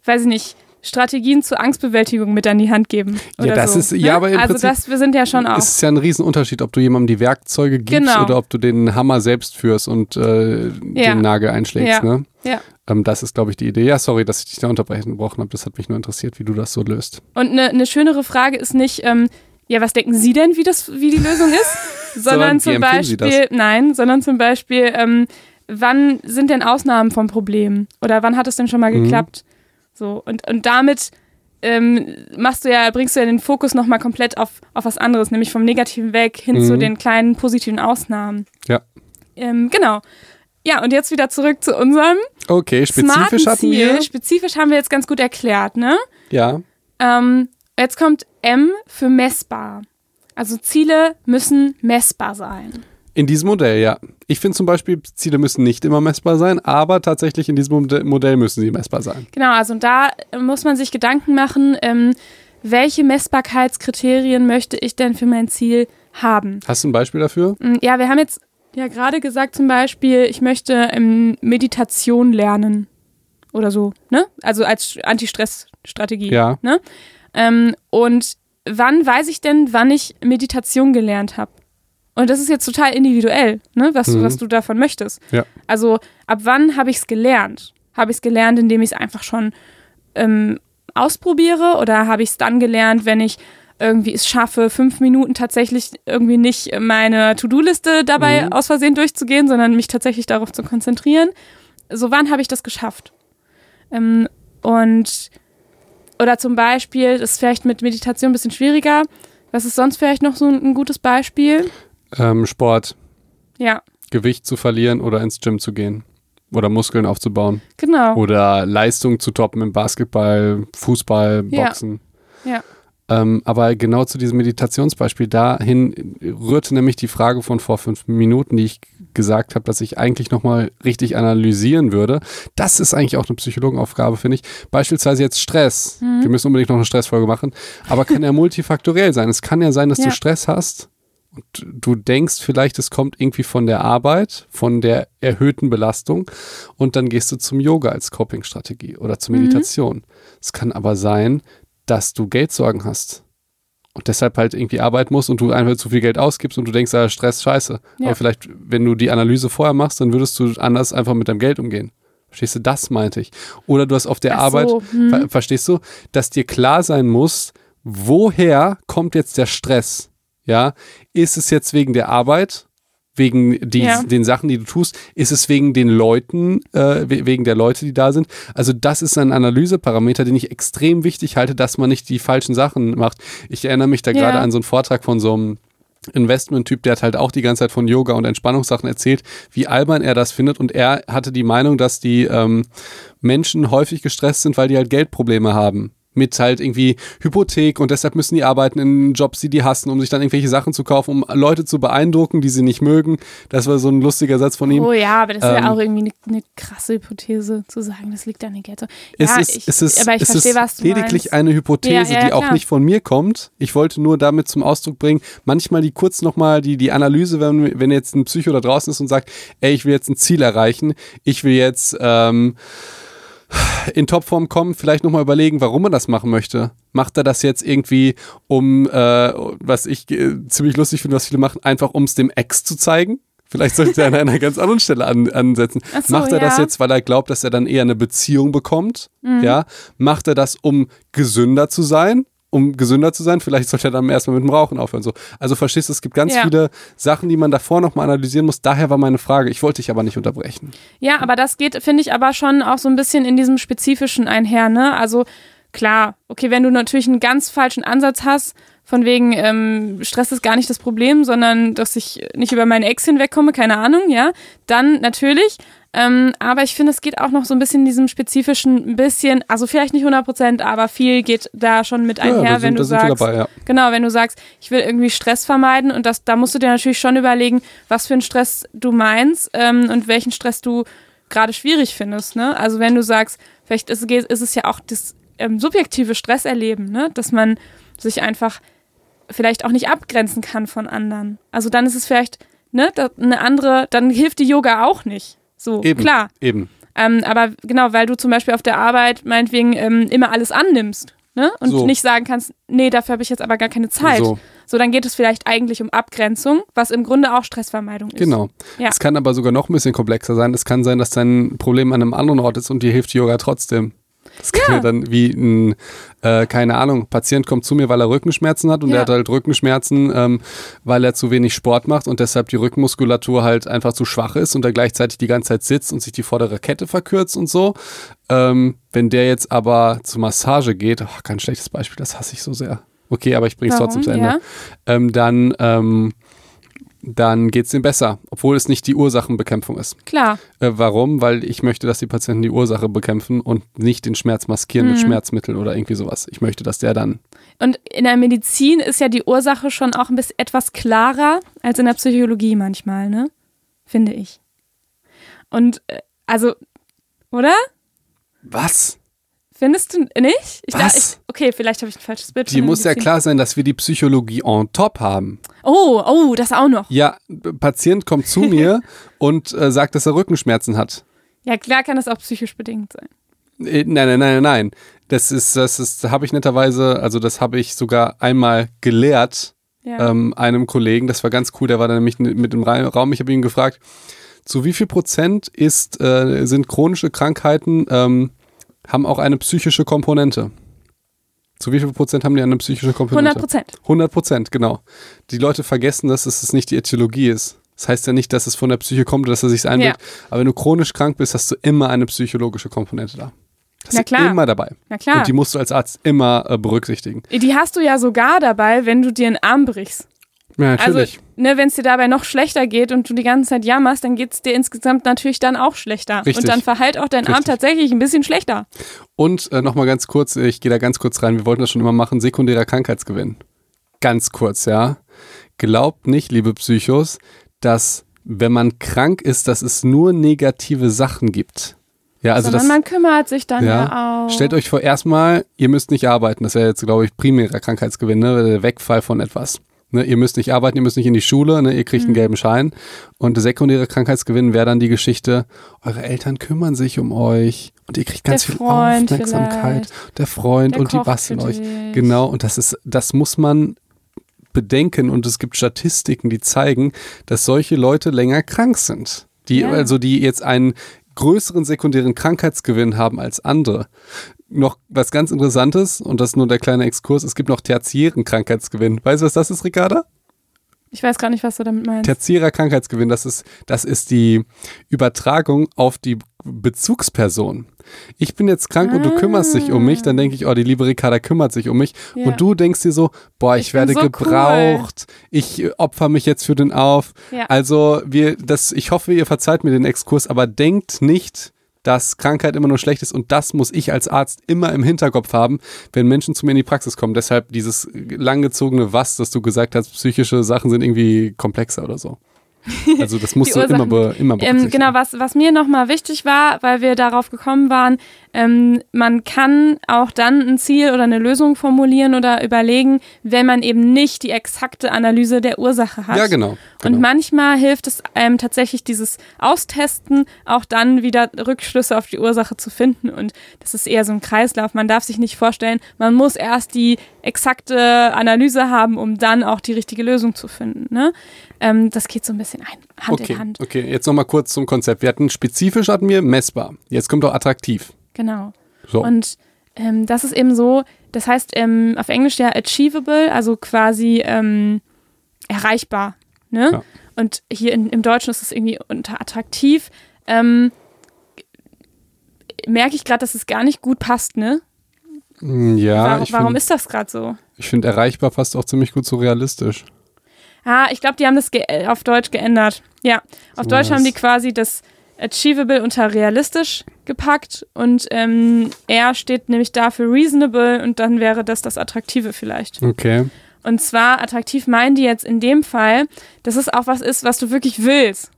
[SPEAKER 2] weiß ich nicht, Strategien zur Angstbewältigung mit an die Hand geben.
[SPEAKER 1] ja, das
[SPEAKER 2] so,
[SPEAKER 1] ist, ja, ne? aber im
[SPEAKER 2] Also
[SPEAKER 1] Prinzip
[SPEAKER 2] das, wir sind ja schon auch.
[SPEAKER 1] Es ist ja ein Riesenunterschied, ob du jemandem die Werkzeuge gibst genau. oder ob du den Hammer selbst führst und äh, ja. den Nagel einschlägst.
[SPEAKER 2] Ja.
[SPEAKER 1] Ne?
[SPEAKER 2] ja.
[SPEAKER 1] Ähm, das ist, glaube ich, die Idee. Ja, sorry, dass ich dich da unterbrechen gebrochen habe. Das hat mich nur interessiert, wie du das so löst.
[SPEAKER 2] Und eine ne schönere Frage ist nicht, ähm, ja, was denken Sie denn, wie, das, wie die Lösung ist? sondern, zum Beispiel, nein, sondern zum Beispiel, ähm, wann sind denn Ausnahmen vom Problem? Oder wann hat es denn schon mal mhm. geklappt? So, und, und damit ähm, machst du ja, bringst du ja den Fokus nochmal komplett auf, auf was anderes, nämlich vom Negativen weg hin mhm. zu den kleinen positiven Ausnahmen.
[SPEAKER 1] Ja.
[SPEAKER 2] Ähm, genau. Ja, und jetzt wieder zurück zu unserem.
[SPEAKER 1] Okay, spezifisch hatten
[SPEAKER 2] Ziel.
[SPEAKER 1] wir.
[SPEAKER 2] Spezifisch haben wir jetzt ganz gut erklärt, ne?
[SPEAKER 1] Ja.
[SPEAKER 2] Ähm, jetzt kommt M für messbar. Also Ziele müssen messbar sein.
[SPEAKER 1] In diesem Modell, ja. Ich finde zum Beispiel, Ziele müssen nicht immer messbar sein, aber tatsächlich in diesem Modell müssen sie messbar sein.
[SPEAKER 2] Genau, also da muss man sich Gedanken machen, ähm, welche Messbarkeitskriterien möchte ich denn für mein Ziel haben.
[SPEAKER 1] Hast du ein Beispiel dafür?
[SPEAKER 2] Mm, ja, wir haben jetzt ja gerade gesagt zum Beispiel, ich möchte ähm, Meditation lernen oder so, ne? Also als Anti-Stress-Strategie.
[SPEAKER 1] Ja.
[SPEAKER 2] Ne? Ähm, und wann weiß ich denn, wann ich Meditation gelernt habe? Und das ist jetzt total individuell, ne, was, mhm. was du davon möchtest.
[SPEAKER 1] Ja.
[SPEAKER 2] Also ab wann habe ich es gelernt? Habe ich es gelernt, indem ich es einfach schon ähm, ausprobiere? Oder habe ich es dann gelernt, wenn ich irgendwie es schaffe, fünf Minuten tatsächlich irgendwie nicht meine To-Do-Liste dabei mhm. aus Versehen durchzugehen, sondern mich tatsächlich darauf zu konzentrieren? So wann habe ich das geschafft? Ähm, und oder zum Beispiel, das ist vielleicht mit Meditation ein bisschen schwieriger. Was ist sonst vielleicht noch so ein, ein gutes Beispiel?
[SPEAKER 1] Ähm, Sport.
[SPEAKER 2] Ja.
[SPEAKER 1] Gewicht zu verlieren oder ins Gym zu gehen. Oder Muskeln aufzubauen.
[SPEAKER 2] Genau.
[SPEAKER 1] Oder Leistung zu toppen im Basketball, Fußball, Boxen.
[SPEAKER 2] Ja. ja.
[SPEAKER 1] Ähm, aber genau zu diesem Meditationsbeispiel dahin rührte nämlich die Frage von vor fünf Minuten, die ich gesagt habe, dass ich eigentlich nochmal richtig analysieren würde. Das ist eigentlich auch eine Psychologenaufgabe, finde ich. Beispielsweise jetzt Stress. Mhm. Wir müssen unbedingt noch eine Stressfolge machen, aber kann ja multifaktoriell sein. Es kann ja sein, dass ja. du Stress hast und du denkst vielleicht, es kommt irgendwie von der Arbeit, von der erhöhten Belastung und dann gehst du zum Yoga als Coping-Strategie oder zur mhm. Meditation. Mhm. Es kann aber sein, dass du Geldsorgen hast und deshalb halt irgendwie arbeiten musst und du einfach zu viel Geld ausgibst und du denkst, ah, Stress, scheiße. Ja. Aber vielleicht, wenn du die Analyse vorher machst, dann würdest du anders einfach mit deinem Geld umgehen. Verstehst du, das meinte ich. Oder du hast auf der so, Arbeit, hm. ver verstehst du, dass dir klar sein muss, woher kommt jetzt der Stress? Ja, ist es jetzt wegen der Arbeit? wegen die, ja. den Sachen, die du tust? Ist es wegen den Leuten, äh, wegen der Leute, die da sind? Also das ist ein Analyseparameter, den ich extrem wichtig halte, dass man nicht die falschen Sachen macht. Ich erinnere mich da ja. gerade an so einen Vortrag von so einem Investment-Typ, der hat halt auch die ganze Zeit von Yoga und Entspannungssachen erzählt, wie albern er das findet und er hatte die Meinung, dass die ähm, Menschen häufig gestresst sind, weil die halt Geldprobleme haben mit halt irgendwie Hypothek und deshalb müssen die arbeiten in Jobs, die die hassen, um sich dann irgendwelche Sachen zu kaufen, um Leute zu beeindrucken, die sie nicht mögen. Das war so ein lustiger Satz von ihm.
[SPEAKER 2] Oh ja, aber das ist ähm, ja auch irgendwie eine, eine, krasse Hypothese zu sagen, das liegt an der Ghetto. Ja,
[SPEAKER 1] es ist, ich, es ist, aber ich verstehe, was du lediglich meinst. eine Hypothese, ja, ja, die auch nicht von mir kommt. Ich wollte nur damit zum Ausdruck bringen, manchmal die kurz nochmal die, die Analyse, wenn, wenn jetzt ein Psycho da draußen ist und sagt, ey, ich will jetzt ein Ziel erreichen, ich will jetzt ähm, in Topform kommen, vielleicht nochmal überlegen, warum er das machen möchte. Macht er das jetzt irgendwie, um, äh, was ich äh, ziemlich lustig finde, was viele machen, einfach um es dem Ex zu zeigen? Vielleicht sollte er an einer ganz anderen Stelle an, ansetzen. So, Macht er ja. das jetzt, weil er glaubt, dass er dann eher eine Beziehung bekommt? Mhm. Ja. Macht er das, um gesünder zu sein? Um gesünder zu sein, vielleicht sollte er dann erstmal mit dem Rauchen aufhören. So. Also verstehst du, es gibt ganz ja. viele Sachen, die man davor nochmal analysieren muss. Daher war meine Frage. Ich wollte dich aber nicht unterbrechen.
[SPEAKER 2] Ja, aber das geht, finde ich, aber schon auch so ein bisschen in diesem Spezifischen einher, ne? Also klar, okay, wenn du natürlich einen ganz falschen Ansatz hast, von wegen ähm, Stress ist gar nicht das Problem, sondern dass ich nicht über meine Ex hinwegkomme, keine Ahnung, ja, dann natürlich. Ähm, aber ich finde, es geht auch noch so ein bisschen in diesem spezifischen, ein bisschen, also vielleicht nicht 100 Prozent, aber viel geht da schon mit einher,
[SPEAKER 1] ja, sind,
[SPEAKER 2] wenn du sagst,
[SPEAKER 1] dabei, ja.
[SPEAKER 2] genau, wenn du sagst, ich will irgendwie Stress vermeiden und das, da musst du dir natürlich schon überlegen, was für einen Stress du meinst ähm, und welchen Stress du gerade schwierig findest. Ne? Also wenn du sagst, vielleicht ist, ist es ja auch das ähm, subjektive Stresserleben, ne? dass man sich einfach vielleicht auch nicht abgrenzen kann von anderen. Also dann ist es vielleicht ne, eine andere, dann hilft die Yoga auch nicht. So,
[SPEAKER 1] Eben.
[SPEAKER 2] klar.
[SPEAKER 1] Eben.
[SPEAKER 2] Ähm, aber genau, weil du zum Beispiel auf der Arbeit meinetwegen ähm, immer alles annimmst ne? und
[SPEAKER 1] So.
[SPEAKER 2] nicht sagen kannst, nee, dafür habe ich jetzt aber gar keine Zeit.
[SPEAKER 1] So.
[SPEAKER 2] So, dann geht es vielleicht eigentlich um Abgrenzung, was im Grunde auch Stressvermeidung ist.
[SPEAKER 1] Genau.
[SPEAKER 2] Ja.
[SPEAKER 1] Es kann aber sogar noch ein bisschen komplexer sein. Es kann sein, dass dein Problem an einem anderen Ort ist und dir hilft Yoga trotzdem. Das kann ja, dann wie ein, äh, keine Ahnung, Patient kommt zu mir, weil er Rückenschmerzen hat und
[SPEAKER 2] Ja.
[SPEAKER 1] der hat halt Rückenschmerzen, ähm, weil er zu wenig Sport macht und deshalb die Rückenmuskulatur halt einfach zu schwach ist und er gleichzeitig die ganze Zeit sitzt und sich die vordere Kette verkürzt und so. Ähm, wenn der jetzt aber zur Massage geht, ach, kein schlechtes Beispiel, das hasse ich so sehr. Okay, aber ich bringe es trotzdem zu Ende.
[SPEAKER 2] Ja.
[SPEAKER 1] Ähm, dann ähm, dann geht es ihm besser, obwohl es nicht die Ursachenbekämpfung ist.
[SPEAKER 2] Klar.
[SPEAKER 1] Äh, warum? Weil ich möchte, dass die Patienten die Ursache bekämpfen und nicht den Schmerz maskieren mit
[SPEAKER 2] Mhm.
[SPEAKER 1] Schmerzmitteln oder irgendwie sowas. Ich möchte, dass der dann.
[SPEAKER 2] Und in der Medizin ist ja die Ursache schon auch ein bisschen etwas klarer als in der Psychologie manchmal, ne? Finde ich. Und äh, also, oder?
[SPEAKER 1] Was?
[SPEAKER 2] Findest du nicht? Ich
[SPEAKER 1] Was?
[SPEAKER 2] ich, okay, vielleicht habe ich ein falsches Bild. Der
[SPEAKER 1] muss ja klar sein, dass wir die Psychologie on top haben.
[SPEAKER 2] Oh, oh, das auch noch.
[SPEAKER 1] Ja, Patient kommt zu mir und äh, sagt, dass er Rückenschmerzen hat.
[SPEAKER 2] Ja, klar kann das auch psychisch bedingt sein.
[SPEAKER 1] Äh, Nein, nein, nein, nein. Das ist, das ist, habe ich netterweise, also das habe ich sogar einmal gelehrt,
[SPEAKER 2] Ja.
[SPEAKER 1] ähm, einem Kollegen. Das war ganz cool. Der war da nämlich mit im Ra- Raum. Ich habe ihn gefragt, zu wie viel Prozent ist, äh, sind chronische Krankheiten, ähm, haben auch eine psychische Komponente? Zu wie viel Prozent haben die eine psychische Komponente?
[SPEAKER 2] 100 Prozent.
[SPEAKER 1] 100 Prozent, genau. Die Leute vergessen, dass es nicht die Äthiologie ist. Das heißt ja nicht, dass es von der Psyche kommt oder dass er sich einbildet. Aber wenn du chronisch krank bist, hast du immer eine psychologische Komponente da. Das
[SPEAKER 2] Na
[SPEAKER 1] ist
[SPEAKER 2] klar.
[SPEAKER 1] immer dabei.
[SPEAKER 2] Na klar.
[SPEAKER 1] Und die musst du als Arzt immer äh, berücksichtigen.
[SPEAKER 2] Die hast du ja sogar dabei, wenn du dir einen Arm brichst.
[SPEAKER 1] Ja, natürlich.
[SPEAKER 2] Also, ne, wenn es dir dabei noch schlechter geht und du die ganze Zeit jammerst, dann geht es dir insgesamt natürlich dann auch schlechter.
[SPEAKER 1] Richtig.
[SPEAKER 2] Und dann verheilt auch dein Arm
[SPEAKER 1] Richtig.
[SPEAKER 2] tatsächlich ein bisschen schlechter.
[SPEAKER 1] Und äh, nochmal ganz kurz, ich gehe da ganz kurz rein, wir wollten das schon immer machen, sekundärer Krankheitsgewinn. Ganz kurz, ja. Glaubt nicht, liebe Psychos, dass wenn man krank ist, dass es nur negative Sachen gibt. Ja, also
[SPEAKER 2] Sondern
[SPEAKER 1] das,
[SPEAKER 2] man kümmert sich dann ja,
[SPEAKER 1] ja,
[SPEAKER 2] auch.
[SPEAKER 1] stellt euch vor, erstmal, ihr müsst nicht arbeiten. Das wäre jetzt, glaube ich, primärer Krankheitsgewinn, ne? der Wegfall von etwas. Ne? Ihr müsst nicht arbeiten, ihr müsst nicht in die Schule, ne? ihr kriegt einen
[SPEAKER 2] Mhm.
[SPEAKER 1] gelben Schein. Und der sekundäre Krankheitsgewinn wäre dann die Geschichte, eure Eltern kümmern sich um euch und ihr kriegt ganz
[SPEAKER 2] Der
[SPEAKER 1] viel
[SPEAKER 2] Freund
[SPEAKER 1] Aufmerksamkeit. Der Freund
[SPEAKER 2] Der
[SPEAKER 1] und die basteln euch.
[SPEAKER 2] dich.
[SPEAKER 1] Genau, und das ist, das muss man bedenken und es gibt Statistiken, die zeigen, dass solche Leute länger krank sind. Die,
[SPEAKER 2] Ja.
[SPEAKER 1] also die jetzt einen größeren sekundären Krankheitsgewinn haben als andere. Noch was ganz Interessantes, und das ist nur der kleine Exkurs, es gibt noch tertiären Krankheitsgewinn. Weißt du, was das ist, Ricarda?
[SPEAKER 2] Ich weiß gar nicht, was du damit meinst.
[SPEAKER 1] Tertiärer Krankheitsgewinn, das ist, das ist die Übertragung auf die Bezugsperson. Ich bin jetzt krank und du kümmerst dich um mich, dann denke ich, oh, die liebe Ricarda kümmert sich um mich.
[SPEAKER 2] Ja.
[SPEAKER 1] Und du denkst dir so, boah, ich,
[SPEAKER 2] Ich
[SPEAKER 1] werde
[SPEAKER 2] so
[SPEAKER 1] gebraucht, ich äh, opfer mich jetzt für den auf.
[SPEAKER 2] Ja.
[SPEAKER 1] Also wir, das, ich hoffe, ihr verzeiht mir den Exkurs, aber denkt nicht, dass Krankheit immer nur schlecht ist und das muss ich als Arzt immer im Hinterkopf haben, wenn Menschen zu mir in die Praxis kommen. Deshalb dieses langgezogene Was, das du gesagt hast, psychische Sachen sind irgendwie komplexer oder so. Also das musst du immer, be, immer
[SPEAKER 2] Ähm,
[SPEAKER 1] berücksichtigen.
[SPEAKER 2] genau, was, was mir nochmal wichtig war, weil wir darauf gekommen waren, ähm, man kann auch dann ein Ziel oder eine Lösung formulieren oder überlegen, wenn man eben nicht die exakte Analyse der Ursache hat.
[SPEAKER 1] Ja, genau. genau.
[SPEAKER 2] Und manchmal hilft es einem tatsächlich dieses Austesten, auch dann wieder Rückschlüsse auf die Ursache zu finden. Und das ist eher so ein Kreislauf. Man darf sich nicht vorstellen, man muss erst die exakte Analyse haben, um dann auch die richtige Lösung zu finden. Ne? Ähm, das geht so ein bisschen ein, Hand
[SPEAKER 1] okay,
[SPEAKER 2] in Hand.
[SPEAKER 1] okay, jetzt nochmal kurz zum Konzept. Wir hatten spezifisch hatten wir messbar. Jetzt kommt auch attraktiv.
[SPEAKER 2] Genau.
[SPEAKER 1] So.
[SPEAKER 2] Und ähm, das ist eben so, das heißt ähm, auf Englisch ja achievable, also quasi ähm, erreichbar. Ne?
[SPEAKER 1] Ja.
[SPEAKER 2] Und hier in, im Deutschen ist es irgendwie unter attraktiv. Ähm, merke ich gerade, dass es gar nicht gut passt, ne?
[SPEAKER 1] Mm, ja,
[SPEAKER 2] warum
[SPEAKER 1] ich
[SPEAKER 2] warum
[SPEAKER 1] find,
[SPEAKER 2] ist das gerade so?
[SPEAKER 1] Ich finde erreichbar passt auch ziemlich gut zu realistisch.
[SPEAKER 2] Ah, ich glaube, die haben das ge- auf Deutsch geändert. Ja, auf
[SPEAKER 1] So
[SPEAKER 2] Deutsch haben die quasi das Achievable unter realistisch gepackt und ähm, R steht nämlich da für reasonable und dann wäre das das Attraktive vielleicht.
[SPEAKER 1] Okay.
[SPEAKER 2] Und zwar attraktiv meinen die jetzt in dem Fall, dass es auch was ist, was du wirklich willst.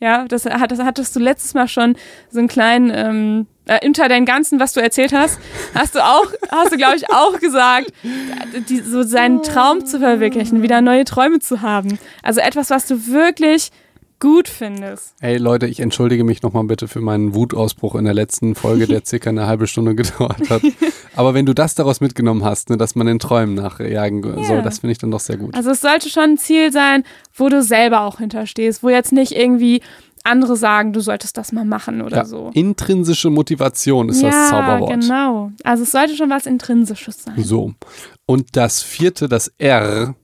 [SPEAKER 2] Ja, das, hat- das hattest du letztes Mal schon so einen kleinen, ähm, äh, unter deinem Ganzen, was du erzählt hast, hast du auch, hast du, glaube ich, auch gesagt, die, so seinen Traum zu verwirklichen, wieder neue Träume zu haben. Also etwas, was du wirklich gut findest.
[SPEAKER 1] Ey Leute, ich entschuldige mich nochmal bitte für meinen Wutausbruch in der letzten Folge, der circa eine halbe Stunde gedauert hat. Aber wenn du das daraus mitgenommen hast, ne, dass man den Träumen nachjagen soll,
[SPEAKER 2] Ja.
[SPEAKER 1] das finde ich dann doch sehr gut.
[SPEAKER 2] Also es sollte schon ein Ziel sein, wo du selber auch hinterstehst, wo jetzt nicht irgendwie andere sagen, du solltest das mal machen oder
[SPEAKER 1] ja,
[SPEAKER 2] so.
[SPEAKER 1] Intrinsische Motivation ist
[SPEAKER 2] ja,
[SPEAKER 1] das Zauberwort.
[SPEAKER 2] genau. Also es sollte schon was Intrinsisches sein.
[SPEAKER 1] So. Und das vierte, das R,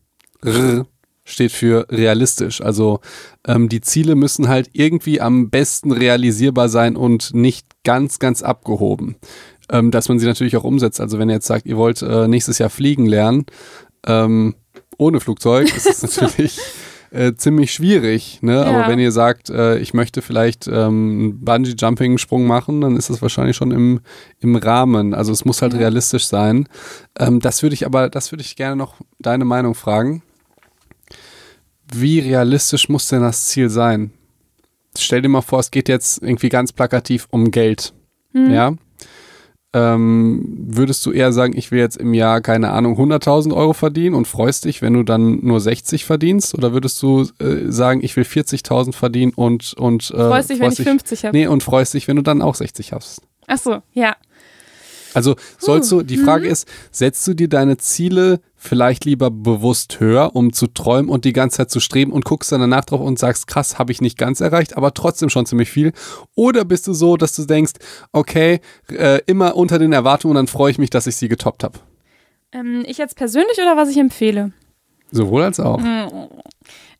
[SPEAKER 1] R steht für realistisch. Also ähm, die Ziele müssen halt irgendwie am besten realisierbar sein und nicht ganz, ganz abgehoben. Ähm, dass man sie natürlich auch umsetzt. Also wenn ihr jetzt sagt, ihr wollt äh, nächstes Jahr fliegen lernen, ähm, ohne Flugzeug, ist es natürlich äh, ziemlich schwierig. Ne?
[SPEAKER 2] Ja.
[SPEAKER 1] Aber wenn ihr sagt, äh, ich möchte vielleicht ähm, einen Bungee-Jumping-Sprung machen, dann ist das wahrscheinlich schon im, im Rahmen. Also es muss halt
[SPEAKER 2] Ja.
[SPEAKER 1] realistisch sein. Ähm, das würde ich aber, das würde ich gerne noch deine Meinung fragen. Wie realistisch muss denn das Ziel sein? Stell dir mal vor, es geht jetzt irgendwie ganz plakativ um Geld.
[SPEAKER 2] Hm.
[SPEAKER 1] Ja. Ähm, würdest du eher sagen, ich will jetzt im Jahr, keine Ahnung, 100.000 Euro verdienen und freust dich, wenn du dann nur 60 verdienst? Oder würdest du äh, sagen, ich will 40.000 verdienen und, und äh,
[SPEAKER 2] Freust dich, wenn ich 50 habe.
[SPEAKER 1] Nee, und freust dich, wenn du dann auch 60 hast?
[SPEAKER 2] Ach so, ja.
[SPEAKER 1] Also sollst du, die Frage
[SPEAKER 2] Mhm.
[SPEAKER 1] ist, setzt du dir deine Ziele vielleicht lieber bewusst höher, um zu träumen und die ganze Zeit zu streben und guckst dann danach drauf und sagst, krass, habe ich nicht ganz erreicht, aber trotzdem schon ziemlich viel? Oder bist du so, dass du denkst, okay, äh, immer unter den Erwartungen und dann freue ich mich, dass ich sie getoppt habe?
[SPEAKER 2] Ähm, ich jetzt persönlich oder was ich empfehle?
[SPEAKER 1] Sowohl als auch.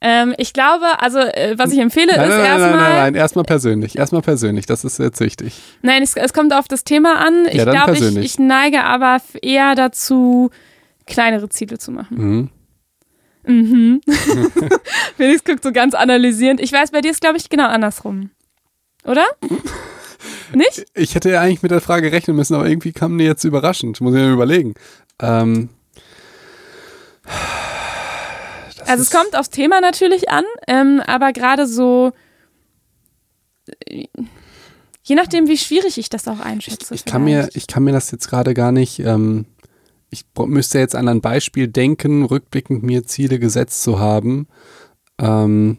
[SPEAKER 2] Ähm, ich glaube, also äh, was ich empfehle
[SPEAKER 1] Nein,
[SPEAKER 2] ist
[SPEAKER 1] nein, nein,
[SPEAKER 2] erstmal.
[SPEAKER 1] nein, nein, nein, erstmal persönlich. Erstmal persönlich, das ist jetzt wichtig.
[SPEAKER 2] Nein, es, es kommt auf das Thema an. Ich
[SPEAKER 1] Ja,
[SPEAKER 2] glaube, ich, ich neige aber eher dazu, kleinere Ziele zu machen.
[SPEAKER 1] Mhm.
[SPEAKER 2] Mhm. Felix guckt so ganz analysierend. Ich weiß, bei dir ist, glaube ich, genau andersrum. Oder? Nicht?
[SPEAKER 1] Ich hätte ja eigentlich mit der Frage rechnen müssen, aber irgendwie kam mir jetzt überraschend. Muss ich mir überlegen. Ähm, das
[SPEAKER 2] Also es kommt aufs Thema natürlich an, ähm, aber gerade so, äh, je nachdem, wie schwierig ich das auch einschätze.
[SPEAKER 1] Ich kann, mir, ich kann mir das jetzt gerade gar nicht, ähm, ich müsste jetzt an ein Beispiel denken, rückblickend mir Ziele gesetzt zu haben. Ähm,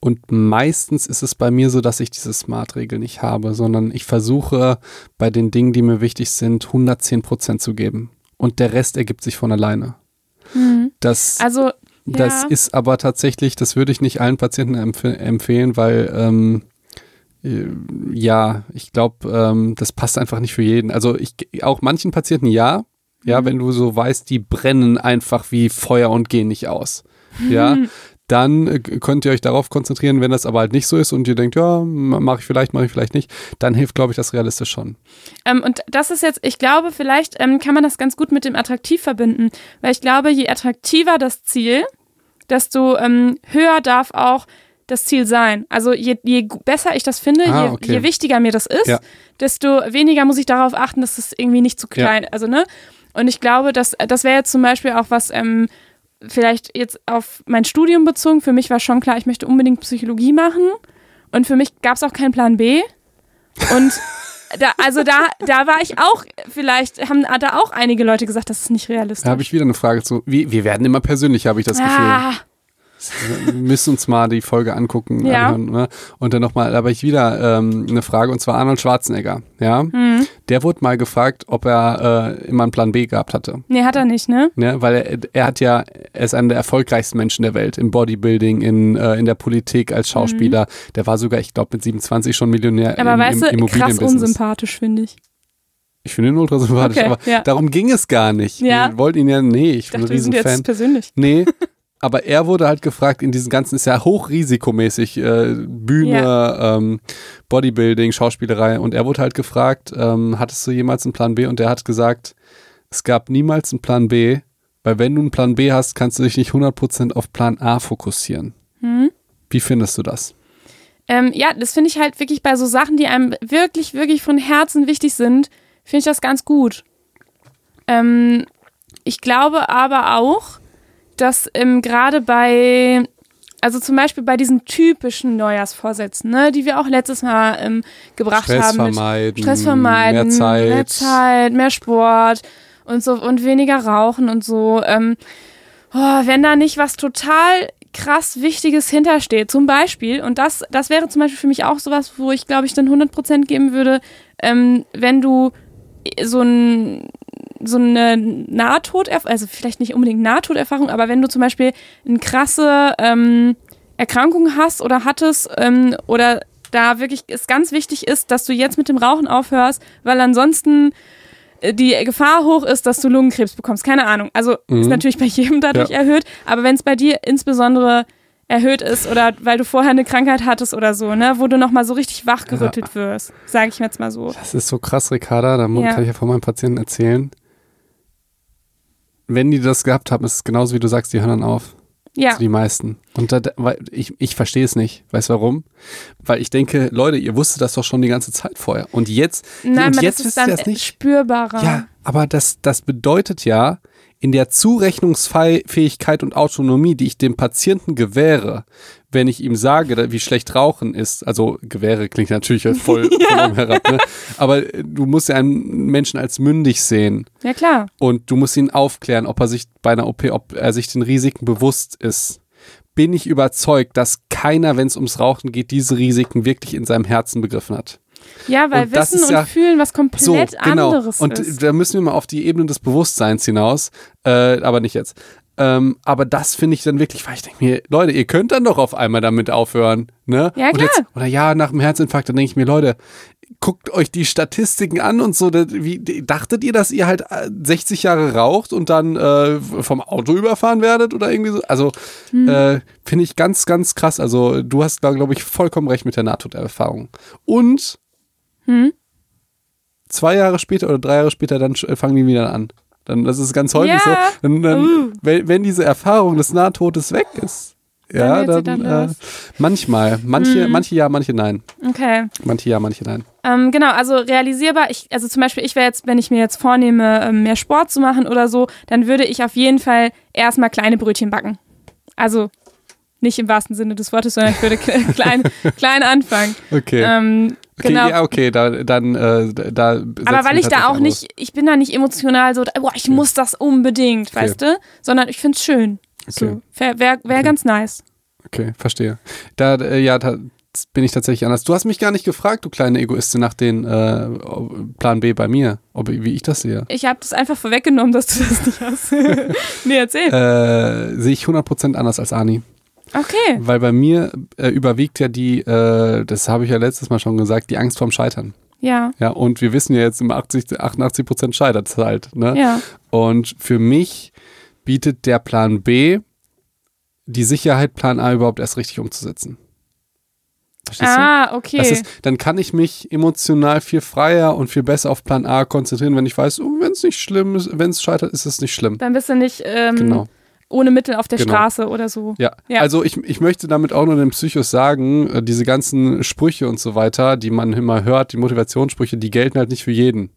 [SPEAKER 1] und meistens ist es bei mir so, dass ich diese Smart-Regel nicht habe, sondern ich versuche bei den Dingen, die mir wichtig sind, 110 Prozent zu geben. Und der Rest ergibt sich von alleine.
[SPEAKER 2] Mhm.
[SPEAKER 1] Das,
[SPEAKER 2] Also,
[SPEAKER 1] das
[SPEAKER 2] ja.
[SPEAKER 1] ist aber tatsächlich, das würde ich nicht allen Patienten empf empfehlen, weil ähm, äh, ja, ich glaube, ähm, das passt einfach nicht für jeden. Also ich auch manchen Patienten ja, ja,
[SPEAKER 2] Mhm.
[SPEAKER 1] wenn du so weißt, die brennen einfach wie Feuer und gehen nicht aus. Ja, dann äh, könnt ihr euch darauf konzentrieren, wenn das aber halt nicht so ist und ihr denkt, ja, mache ich vielleicht, mache ich vielleicht nicht, dann hilft, glaube ich, das realistisch schon.
[SPEAKER 2] Ähm, und das ist jetzt, ich glaube, vielleicht ähm, kann man das ganz gut mit dem Attraktiv verbinden, weil ich glaube, je attraktiver das Ziel, desto ähm, höher darf auch das Ziel sein. Also je, je besser ich das finde,
[SPEAKER 1] Ah,
[SPEAKER 2] je,
[SPEAKER 1] okay.
[SPEAKER 2] je wichtiger mir das ist,
[SPEAKER 1] Ja.
[SPEAKER 2] desto weniger muss ich darauf achten, dass es irgendwie nicht zu klein, also ne. Und ich glaube, dass das wäre jetzt zum Beispiel auch was ähm, vielleicht jetzt auf mein Studium bezogen. Für mich war schon klar, ich möchte unbedingt Psychologie machen. Und für mich gab es auch keinen Plan B. Und da, also da, da war ich auch, vielleicht haben da auch einige Leute gesagt, das ist nicht realistisch.
[SPEAKER 1] Da habe ich wieder eine Frage zu. Wie, wir werden immer persönlicher, habe ich das Gefühl.
[SPEAKER 2] ah,
[SPEAKER 1] müssen uns mal die Folge angucken
[SPEAKER 2] Ja.
[SPEAKER 1] anhören, ne? und dann nochmal, da habe ich wieder ähm, eine Frage und zwar Arnold Schwarzenegger, ja,
[SPEAKER 2] hm.
[SPEAKER 1] der wurde mal gefragt, ob er äh, immer einen Plan B gehabt hatte,
[SPEAKER 2] Nee, hat er nicht, ne?
[SPEAKER 1] ne? weil er, er hat ja, er ist einer der erfolgreichsten Menschen der Welt im Bodybuilding, in, äh, in der Politik als Schauspieler, der war sogar, ich glaube mit 27 schon Millionär
[SPEAKER 2] Mhm. Aber
[SPEAKER 1] im,
[SPEAKER 2] weißt
[SPEAKER 1] im
[SPEAKER 2] du, krass unsympathisch, finde ich.
[SPEAKER 1] Ich finde ihn ultra sympathisch,
[SPEAKER 2] Okay,
[SPEAKER 1] aber
[SPEAKER 2] ja.
[SPEAKER 1] darum ging es gar nicht.
[SPEAKER 2] Ja.
[SPEAKER 1] Wir wollten ihn ja, nee, ich
[SPEAKER 2] Ich
[SPEAKER 1] bin
[SPEAKER 2] dachte,
[SPEAKER 1] ein
[SPEAKER 2] wir sind jetzt
[SPEAKER 1] Riesenfan.
[SPEAKER 2] persönlich.
[SPEAKER 1] Nee, aber er wurde halt gefragt, in diesen ganzen, ist ja hochrisikomäßig, äh, Bühne, ähm, Bodybuilding, Schauspielerei und er wurde halt gefragt, ähm, hattest du jemals einen Plan B? Und er hat gesagt, es gab niemals einen Plan B, Weil wenn du einen Plan B hast, kannst du dich nicht 100% auf Plan A fokussieren.
[SPEAKER 2] Hm?
[SPEAKER 1] Wie findest du das?
[SPEAKER 2] Ähm, ja, das finde ich halt wirklich bei so Sachen, die einem wirklich, wirklich von Herzen wichtig sind, finde ich das ganz gut. Ähm, ich glaube aber auch, dass ähm, gerade bei, also zum Beispiel bei diesen typischen Neujahrsvorsätzen, ne, die wir auch letztes Mal ähm, gebracht
[SPEAKER 1] Stress
[SPEAKER 2] haben.
[SPEAKER 1] vermeiden,
[SPEAKER 2] Stress vermeiden,
[SPEAKER 1] mehr Zeit.
[SPEAKER 2] mehr Zeit, mehr Sport und so und weniger Rauchen und so. Ähm, oh, wenn da nicht was total krass Wichtiges hintersteht, zum Beispiel, und das, das wäre zum Beispiel für mich auch sowas, wo ich glaube ich dann 100% geben würde, ähm, wenn du so ein so eine Nahtoderfahrung, also vielleicht nicht unbedingt Nahtoderfahrung, aber wenn du zum Beispiel eine krasse ähm, Erkrankung hast oder hattest ähm, oder da wirklich es ganz wichtig ist, dass du jetzt mit dem Rauchen aufhörst, weil ansonsten äh, die Gefahr hoch ist, dass du Lungenkrebs bekommst. Keine Ahnung. Also
[SPEAKER 1] Mhm.
[SPEAKER 2] ist natürlich bei jedem dadurch
[SPEAKER 1] Ja.
[SPEAKER 2] erhöht, aber wenn es bei dir insbesondere erhöht ist oder weil du vorher eine Krankheit hattest oder so, ne, wo du nochmal so richtig wachgerüttelt wirst, sage ich mir jetzt mal so.
[SPEAKER 1] Das ist so krass, Ricarda, da
[SPEAKER 2] Ja.
[SPEAKER 1] kann ich ja von meinem Patienten erzählen. Wenn die das gehabt haben, ist es genauso wie du sagst, die hören dann auf.
[SPEAKER 2] Ja.
[SPEAKER 1] Also die meisten. Und da, ich, ich verstehe es nicht. Weißt du warum? Weil ich denke, Leute, ihr wusstet das doch schon die ganze Zeit vorher. Und jetzt,
[SPEAKER 2] Nein,
[SPEAKER 1] und jetzt
[SPEAKER 2] das ist
[SPEAKER 1] wisst ihr
[SPEAKER 2] dann
[SPEAKER 1] das nicht.
[SPEAKER 2] spürbarer.
[SPEAKER 1] Ja, aber das, das bedeutet ja, in der Zurechnungsfähigkeit und Autonomie, die ich dem Patienten gewähre, wenn ich ihm sage, wie schlecht Rauchen ist, also gewähre klingt natürlich voll, voll oben herab, ne? aber äh, du musst ja einen Menschen als mündig sehen
[SPEAKER 2] Ja, klar.
[SPEAKER 1] und du musst ihn aufklären, ob er sich bei einer OP, ob er sich den Risiken bewusst ist. Bin ich überzeugt, dass keiner, wenn es ums Rauchen geht, diese Risiken wirklich in seinem Herzen begriffen hat.
[SPEAKER 2] Ja, weil
[SPEAKER 1] Und
[SPEAKER 2] Wissen und
[SPEAKER 1] ja-
[SPEAKER 2] Fühlen was komplett
[SPEAKER 1] So, genau.
[SPEAKER 2] anderes
[SPEAKER 1] Und
[SPEAKER 2] ist.
[SPEAKER 1] da müssen wir mal auf die Ebene des Bewusstseins hinaus, äh, aber nicht jetzt. Ähm, aber das finde ich dann wirklich, weil ich denke mir, Leute, ihr könnt dann doch auf einmal damit aufhören. Ne?
[SPEAKER 2] Ja,
[SPEAKER 1] Und
[SPEAKER 2] klar.
[SPEAKER 1] jetzt, oder ja, nach dem Herzinfarkt, dann denke ich mir, Leute, guckt euch die Statistiken an und so. Wie, dachtet ihr, dass ihr halt äh, 60 Jahre raucht und dann äh, vom Auto überfahren werdet oder irgendwie so? Also
[SPEAKER 2] Hm.
[SPEAKER 1] äh, finde ich ganz, ganz krass. Also du hast da, glaube ich, vollkommen recht mit der Nahtoderfahrung. Und
[SPEAKER 2] Hm?
[SPEAKER 1] zwei Jahre später oder drei Jahre später, dann fangen die wieder an. Dann, das ist ganz häufig
[SPEAKER 2] Ja.
[SPEAKER 1] so. Dann, dann,
[SPEAKER 2] Uh.
[SPEAKER 1] wenn, wenn diese Erfahrung des Nahtodes weg ist, ja, dann,
[SPEAKER 2] dann
[SPEAKER 1] äh, manchmal, manche, manche ja, manche nein.
[SPEAKER 2] Okay.
[SPEAKER 1] Manche ja, manche nein.
[SPEAKER 2] Ähm, genau, also realisierbar, ich, also zum Beispiel, ich wäre jetzt, wenn ich mir jetzt vornehme, ähm, mehr Sport zu machen oder so, dann würde ich auf jeden Fall erstmal kleine Brötchen backen. Also nicht im wahrsten Sinne des Wortes, sondern ich würde kle- klein, klein anfangen.
[SPEAKER 1] Okay.
[SPEAKER 2] Ähm,
[SPEAKER 1] okay,
[SPEAKER 2] genau.
[SPEAKER 1] ja, okay, da, dann, äh, da.
[SPEAKER 2] Aber weil ich da auch nicht, ich bin da nicht emotional so, boah, ich muss das unbedingt,
[SPEAKER 1] Okay.
[SPEAKER 2] weißt du? Sondern ich finde es schön.
[SPEAKER 1] Okay.
[SPEAKER 2] So, wäre wär, wär ganz nice.
[SPEAKER 1] Okay, verstehe. Da, äh, ja, da bin ich tatsächlich anders. Du hast mich gar nicht gefragt, du kleine Egoistin, nach den äh, Plan B bei mir, ob, wie ich das sehe.
[SPEAKER 2] Ich habe das einfach vorweggenommen, dass du das nicht hast. nee, erzähl.
[SPEAKER 1] Äh, sehe ich 100% anders als Ani.
[SPEAKER 2] Okay.
[SPEAKER 1] Weil bei mir äh, überwiegt ja die, äh, das habe ich ja letztes Mal schon gesagt, die Angst vorm Scheitern.
[SPEAKER 2] Ja.
[SPEAKER 1] Ja, und wir wissen ja jetzt, im 80, 88 Prozent scheitert es halt. Ne?
[SPEAKER 2] Ja.
[SPEAKER 1] Und für mich bietet der Plan B die Sicherheit, Plan A überhaupt erst richtig umzusetzen. Verstehst du?
[SPEAKER 2] Ah, okay.
[SPEAKER 1] Das ist, dann kann ich mich emotional viel freier und viel besser auf Plan A konzentrieren, wenn ich weiß, oh, wenn es nicht schlimm ist, wenn es scheitert, ist es nicht schlimm.
[SPEAKER 2] Dann bist du nicht ähm,
[SPEAKER 1] Genau.
[SPEAKER 2] Ohne Mittel auf der
[SPEAKER 1] Genau.
[SPEAKER 2] Straße oder so.
[SPEAKER 1] Ja.
[SPEAKER 2] Ja.
[SPEAKER 1] also ich, ich möchte damit auch nur den Psychos sagen, äh, diese ganzen Sprüche und so weiter, die man immer hört, die Motivationssprüche, die gelten halt nicht für jeden.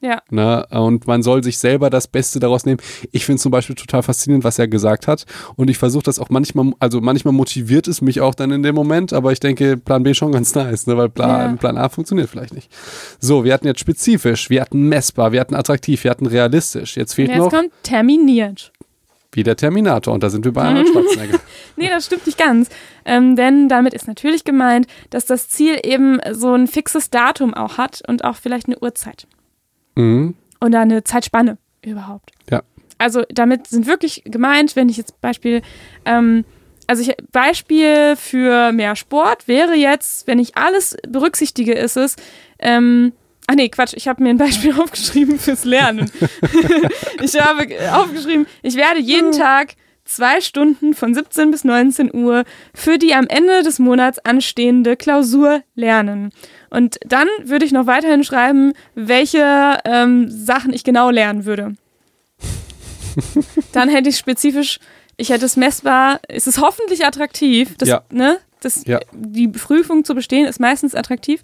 [SPEAKER 2] Ja.
[SPEAKER 1] Ne? Und man soll sich selber das Beste daraus nehmen. Ich finde zum Beispiel total faszinierend, was er gesagt hat. Und ich versuche das auch manchmal, also manchmal motiviert es mich auch dann in dem Moment, aber ich denke, Plan B schon ganz nice, ne? weil Plan,
[SPEAKER 2] Ja.
[SPEAKER 1] Plan A funktioniert vielleicht nicht. So, wir hatten jetzt spezifisch, wir hatten messbar, wir hatten attraktiv, wir hatten realistisch. Jetzt fehlt
[SPEAKER 2] jetzt
[SPEAKER 1] noch
[SPEAKER 2] kommt terminiert.
[SPEAKER 1] Wie der Terminator und da sind wir bei Arnold Schwarzenegger.
[SPEAKER 2] Nee, das stimmt nicht ganz. Ähm, denn damit ist natürlich gemeint, dass das Ziel eben so ein fixes Datum auch hat und auch vielleicht eine Uhrzeit.
[SPEAKER 1] mhm.
[SPEAKER 2] Oder eine Zeitspanne überhaupt.
[SPEAKER 1] Ja.
[SPEAKER 2] Also damit sind wirklich gemeint, wenn ich jetzt Beispiel, ähm, also ich, Beispiel für mehr Sport wäre jetzt, wenn ich alles berücksichtige, ist es, ähm, ach nee, Quatsch, ich habe mir ein Beispiel aufgeschrieben fürs Lernen. ich habe aufgeschrieben, ich werde jeden Tag zwei Stunden von 17 bis 19 Uhr für die am Ende des Monats anstehende Klausur lernen. Und dann würde ich noch weiterhin schreiben, welche ähm, Sachen ich genau lernen würde. dann hätte ich spezifisch, ich hätte es messbar, es ist hoffentlich attraktiv. Das,
[SPEAKER 1] Ja.
[SPEAKER 2] ne, das,
[SPEAKER 1] Ja.
[SPEAKER 2] Die Prüfung zu bestehen ist meistens attraktiv.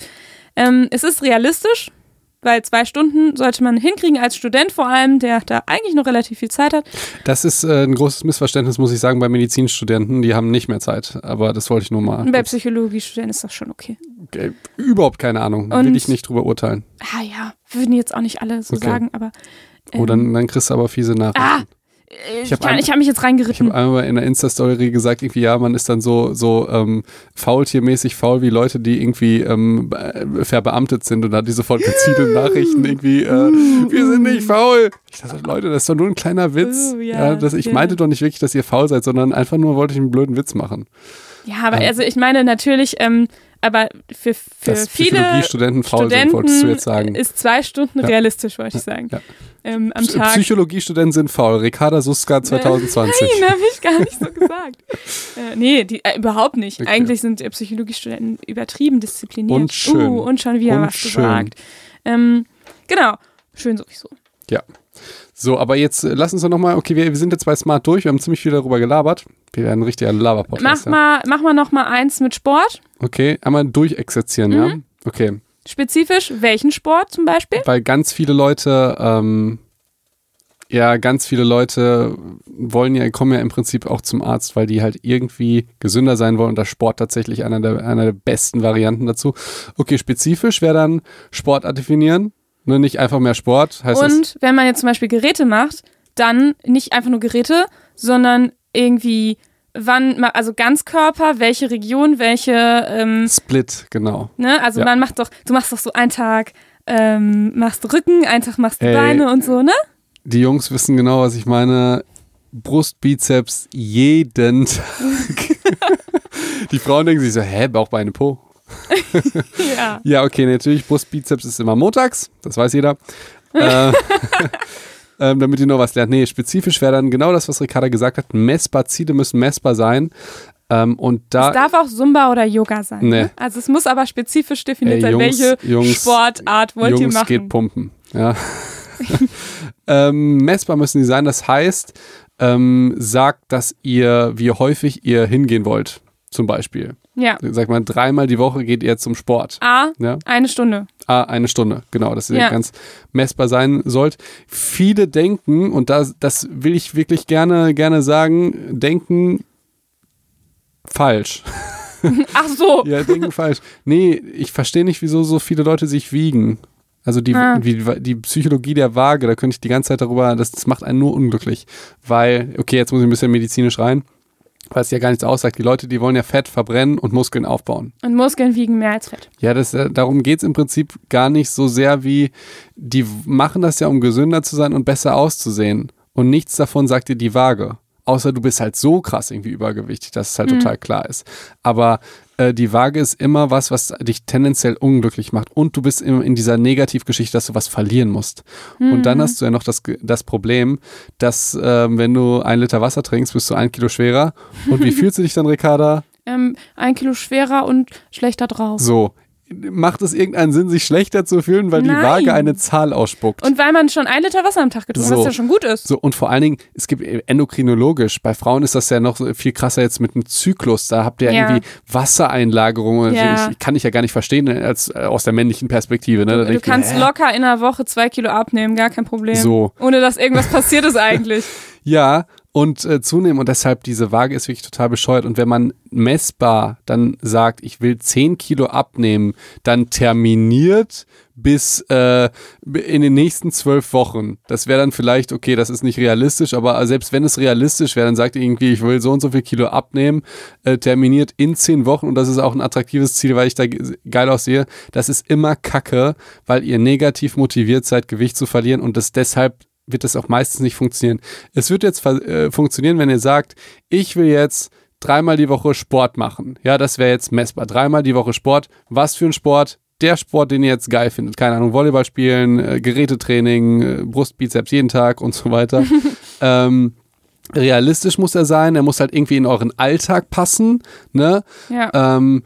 [SPEAKER 2] Ähm, es ist realistisch, weil zwei Stunden sollte man hinkriegen als Student vor allem, der da eigentlich noch relativ viel Zeit hat.
[SPEAKER 1] Das ist äh, ein großes Missverständnis, muss ich sagen, bei Medizinstudenten. Die haben nicht mehr Zeit. Aber das wollte ich nur mal.
[SPEAKER 2] Und bei Psychologiestudenten ist das schon okay.
[SPEAKER 1] Äh, Überhaupt keine Ahnung.
[SPEAKER 2] Und-
[SPEAKER 1] Will ich nicht drüber urteilen.
[SPEAKER 2] Ah ja, würden jetzt auch nicht alle so
[SPEAKER 1] Okay.
[SPEAKER 2] sagen, aber.
[SPEAKER 1] Oh, dann, dann kriegst du aber fiese Nachrichten.
[SPEAKER 2] Ah, ich,
[SPEAKER 1] Ich hab
[SPEAKER 2] ich habe mich jetzt
[SPEAKER 1] Ich
[SPEAKER 2] reingeritten.
[SPEAKER 1] habe einmal in der Insta-Story gesagt, irgendwie, ja, man ist dann so, so ähm, faultiermäßig faul wie Leute, die irgendwie ähm, be- verbeamtet sind und hat die sofort gezielte Nachrichten irgendwie, äh, wir sind nicht faul. Ich dachte, Leute, das ist doch nur ein kleiner Witz.
[SPEAKER 2] Oh, ja,
[SPEAKER 1] das, ich
[SPEAKER 2] ja.
[SPEAKER 1] meinte doch nicht wirklich, dass ihr faul seid, sondern einfach nur wollte ich einen blöden Witz machen.
[SPEAKER 2] Ja, aber
[SPEAKER 1] Ja.
[SPEAKER 2] also ich meine natürlich, ähm, aber für, für
[SPEAKER 1] Dass
[SPEAKER 2] viele
[SPEAKER 1] Psychologiestudenten faul sind, wolltest du jetzt sagen.
[SPEAKER 2] Studenten ist zwei Stunden
[SPEAKER 1] Ja.
[SPEAKER 2] realistisch, wollte ich sagen.
[SPEAKER 1] ja.
[SPEAKER 2] Ähm, am Tag.
[SPEAKER 1] Psychologiestudenten sind faul. Ricarda Suska 2020.
[SPEAKER 2] Nein, habe ich gar nicht so gesagt. äh, nee, die, äh, überhaupt nicht.
[SPEAKER 1] Okay.
[SPEAKER 2] Eigentlich sind äh, Psychologiestudenten übertrieben diszipliniert.
[SPEAKER 1] Und schön.
[SPEAKER 2] Uh, und schon wieder
[SPEAKER 1] Und
[SPEAKER 2] was
[SPEAKER 1] schön.
[SPEAKER 2] gesagt. Ähm, genau. Schön sowieso.
[SPEAKER 1] Ja. So, aber jetzt äh, lass uns doch nochmal, okay, wir, wir sind jetzt bei Smart durch, wir haben ziemlich viel darüber gelabert. Wir werden ein richtiger Laber-Podcast.
[SPEAKER 2] Mach mal, mach mal noch mal eins mit Sport.
[SPEAKER 1] Okay, einmal durchexerzieren, ja?
[SPEAKER 2] Mhm.
[SPEAKER 1] Okay,
[SPEAKER 2] Spezifisch, welchen Sport zum Beispiel?
[SPEAKER 1] weil ganz viele Leute, ähm, ja, ganz viele Leute wollen ja, kommen ja im Prinzip auch zum Arzt, weil die halt irgendwie gesünder sein wollen und da Sport tatsächlich einer der, einer der besten Varianten dazu. Okay, spezifisch wäre dann Sportart definieren, ne, nicht einfach mehr Sport, heißt?
[SPEAKER 2] Und wenn man jetzt zum Beispiel Geräte macht, dann nicht einfach nur Geräte, sondern irgendwie wann, also Ganzkörper, welche Region, welche, ähm,
[SPEAKER 1] Split, genau.
[SPEAKER 2] ne, also
[SPEAKER 1] Ja.
[SPEAKER 2] man macht doch, du machst doch so einen Tag, ähm, machst Rücken, einen Tag machst
[SPEAKER 1] Ey.
[SPEAKER 2] Beine und so, ne?
[SPEAKER 1] Die Jungs wissen genau, was ich meine. Brust, Bizeps jeden Tag. Die Frauen denken sich so, hä, Bauch, Beine, Po.
[SPEAKER 2] Ja.
[SPEAKER 1] Ja, okay, natürlich, Brust, Bizeps ist immer montags, das weiß jeder. äh, ähm, damit ihr noch was lernt. Nee, spezifisch wäre dann genau das, was Ricarda gesagt hat. Messbar, Ziele müssen messbar sein. Ähm, und
[SPEAKER 2] Es
[SPEAKER 1] da,
[SPEAKER 2] darf auch Zumba oder Yoga sein.
[SPEAKER 1] Nee.
[SPEAKER 2] Ne? Also es muss aber spezifisch definiert sein,
[SPEAKER 1] Jungs,
[SPEAKER 2] welche
[SPEAKER 1] Jungs,
[SPEAKER 2] Sportart wollt
[SPEAKER 1] Jungs
[SPEAKER 2] ihr machen.
[SPEAKER 1] geht pumpen. Ja. ähm, messbar müssen die sein. Das heißt, ähm, sagt, dass ihr, wie häufig ihr hingehen wollt. Zum Beispiel.
[SPEAKER 2] Ja.
[SPEAKER 1] Sag mal, dreimal die Woche geht ihr zum Sport.
[SPEAKER 2] A,
[SPEAKER 1] Ja?
[SPEAKER 2] eine Stunde.
[SPEAKER 1] Ah, eine Stunde, genau, dass ihr
[SPEAKER 2] Ja.
[SPEAKER 1] ganz messbar sein sollt. Viele denken, und das, das will ich wirklich gerne, gerne sagen, denken falsch.
[SPEAKER 2] Ach so.
[SPEAKER 1] Ja, denken falsch. Nee, ich verstehe nicht, wieso so viele Leute sich wiegen. Also die,
[SPEAKER 2] Ah.
[SPEAKER 1] wie, die Psychologie der Waage, da könnte ich die ganze Zeit darüber, das, das macht einen nur unglücklich. Weil, okay, jetzt muss ich ein bisschen medizinisch rein, weil es ja gar nichts aussagt. Die Leute, die wollen ja Fett verbrennen und Muskeln aufbauen.
[SPEAKER 2] Und Muskeln wiegen mehr als Fett.
[SPEAKER 1] Ja, das, äh, darum geht es im Prinzip gar nicht so sehr wie, die machen das ja, um gesünder zu sein und besser auszusehen. Und nichts davon sagt dir die Waage. Außer du bist halt so krass irgendwie übergewichtig, dass es halt total klar ist. Aber äh, die Waage ist immer was, was dich tendenziell unglücklich macht. Und du bist immer in dieser Negativgeschichte, dass du was verlieren musst. Und dann hast du ja noch das, das Problem, dass ähm, wenn du ein Liter Wasser trinkst, bist du ein Kilo schwerer. Und wie fühlst du dich dann, Ricarda?
[SPEAKER 2] Ähm, ein Kilo schwerer und schlechter drauf.
[SPEAKER 1] So. Macht es irgendeinen Sinn, sich schlechter zu fühlen, weil die
[SPEAKER 2] Nein.
[SPEAKER 1] Waage eine Zahl ausspuckt?
[SPEAKER 2] Und weil man schon ein Liter Wasser am Tag getrunken hat,
[SPEAKER 1] So.
[SPEAKER 2] was ja schon gut ist.
[SPEAKER 1] so, und vor allen Dingen, es gibt endokrinologisch, bei Frauen ist das ja noch viel krasser jetzt mit einem Zyklus. Da habt ihr
[SPEAKER 2] Ja.
[SPEAKER 1] irgendwie Wassereinlagerungen.
[SPEAKER 2] Ja.
[SPEAKER 1] Ich, kann ich ja gar nicht verstehen als, äh, aus der männlichen Perspektive. Ne?
[SPEAKER 2] Du, du
[SPEAKER 1] ich
[SPEAKER 2] kannst
[SPEAKER 1] hä?
[SPEAKER 2] locker in einer Woche zwei Kilo abnehmen, gar kein Problem.
[SPEAKER 1] So.
[SPEAKER 2] Ohne dass irgendwas passiert ist eigentlich.
[SPEAKER 1] Ja, und äh, zunehmen und deshalb diese Waage ist wirklich total bescheuert. Und wenn man messbar dann sagt, ich will 10 Kilo abnehmen, dann terminiert bis äh, in den nächsten zwölf Wochen. Das wäre dann vielleicht, okay, das ist nicht realistisch, aber selbst wenn es realistisch wäre, dann sagt ihr irgendwie, ich will so und so viel Kilo abnehmen, äh, terminiert in zehn Wochen und das ist auch ein attraktives Ziel, weil ich da ge- geil aussehe. Das ist immer Kacke, weil ihr negativ motiviert seid, Gewicht zu verlieren und das deshalb wird das auch meistens nicht funktionieren. Es wird jetzt äh, funktionieren, wenn ihr sagt, ich will jetzt dreimal die Woche Sport machen. Ja, das wäre jetzt messbar. Dreimal die Woche Sport. Was für ein Sport? Der Sport, den ihr jetzt geil findet. Keine Ahnung, Volleyball spielen, äh, Gerätetraining, äh, Brustbizeps jeden Tag und so weiter. ähm, realistisch muss er sein. Er muss halt irgendwie in euren Alltag passen. Ne?
[SPEAKER 2] Ja.
[SPEAKER 1] Ähm,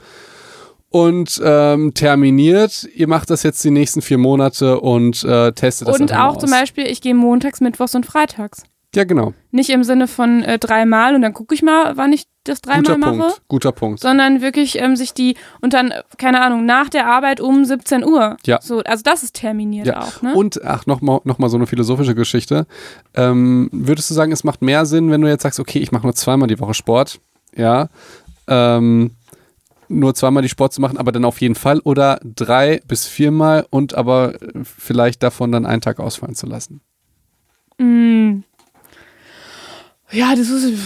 [SPEAKER 1] und ähm, terminiert, ihr macht das jetzt die nächsten vier Monate und äh, testet das
[SPEAKER 2] und auch zum. Beispiel, ich gehe montags, mittwochs und freitags.
[SPEAKER 1] Ja, genau.
[SPEAKER 2] Nicht im Sinne von äh, dreimal und dann gucke ich mal, wann ich das dreimal
[SPEAKER 1] Guter
[SPEAKER 2] mache.
[SPEAKER 1] Punkt. Guter Punkt.
[SPEAKER 2] Sondern wirklich ähm, sich die und dann, keine Ahnung, nach der Arbeit um 17 Uhr.
[SPEAKER 1] Ja.
[SPEAKER 2] So, also das ist terminiert
[SPEAKER 1] Ja.
[SPEAKER 2] auch, ne?
[SPEAKER 1] Und, ach, nochmal noch mal so eine philosophische Geschichte. Ähm, würdest du sagen, es macht mehr Sinn, wenn du jetzt sagst, okay, ich mache nur zweimal die Woche Sport, ja, ähm, nur zweimal die Sport zu machen, aber dann auf jeden Fall oder drei bis viermal und aber äh, vielleicht davon dann einen Tag ausfallen zu lassen?
[SPEAKER 2] Mm. Ja, das ist,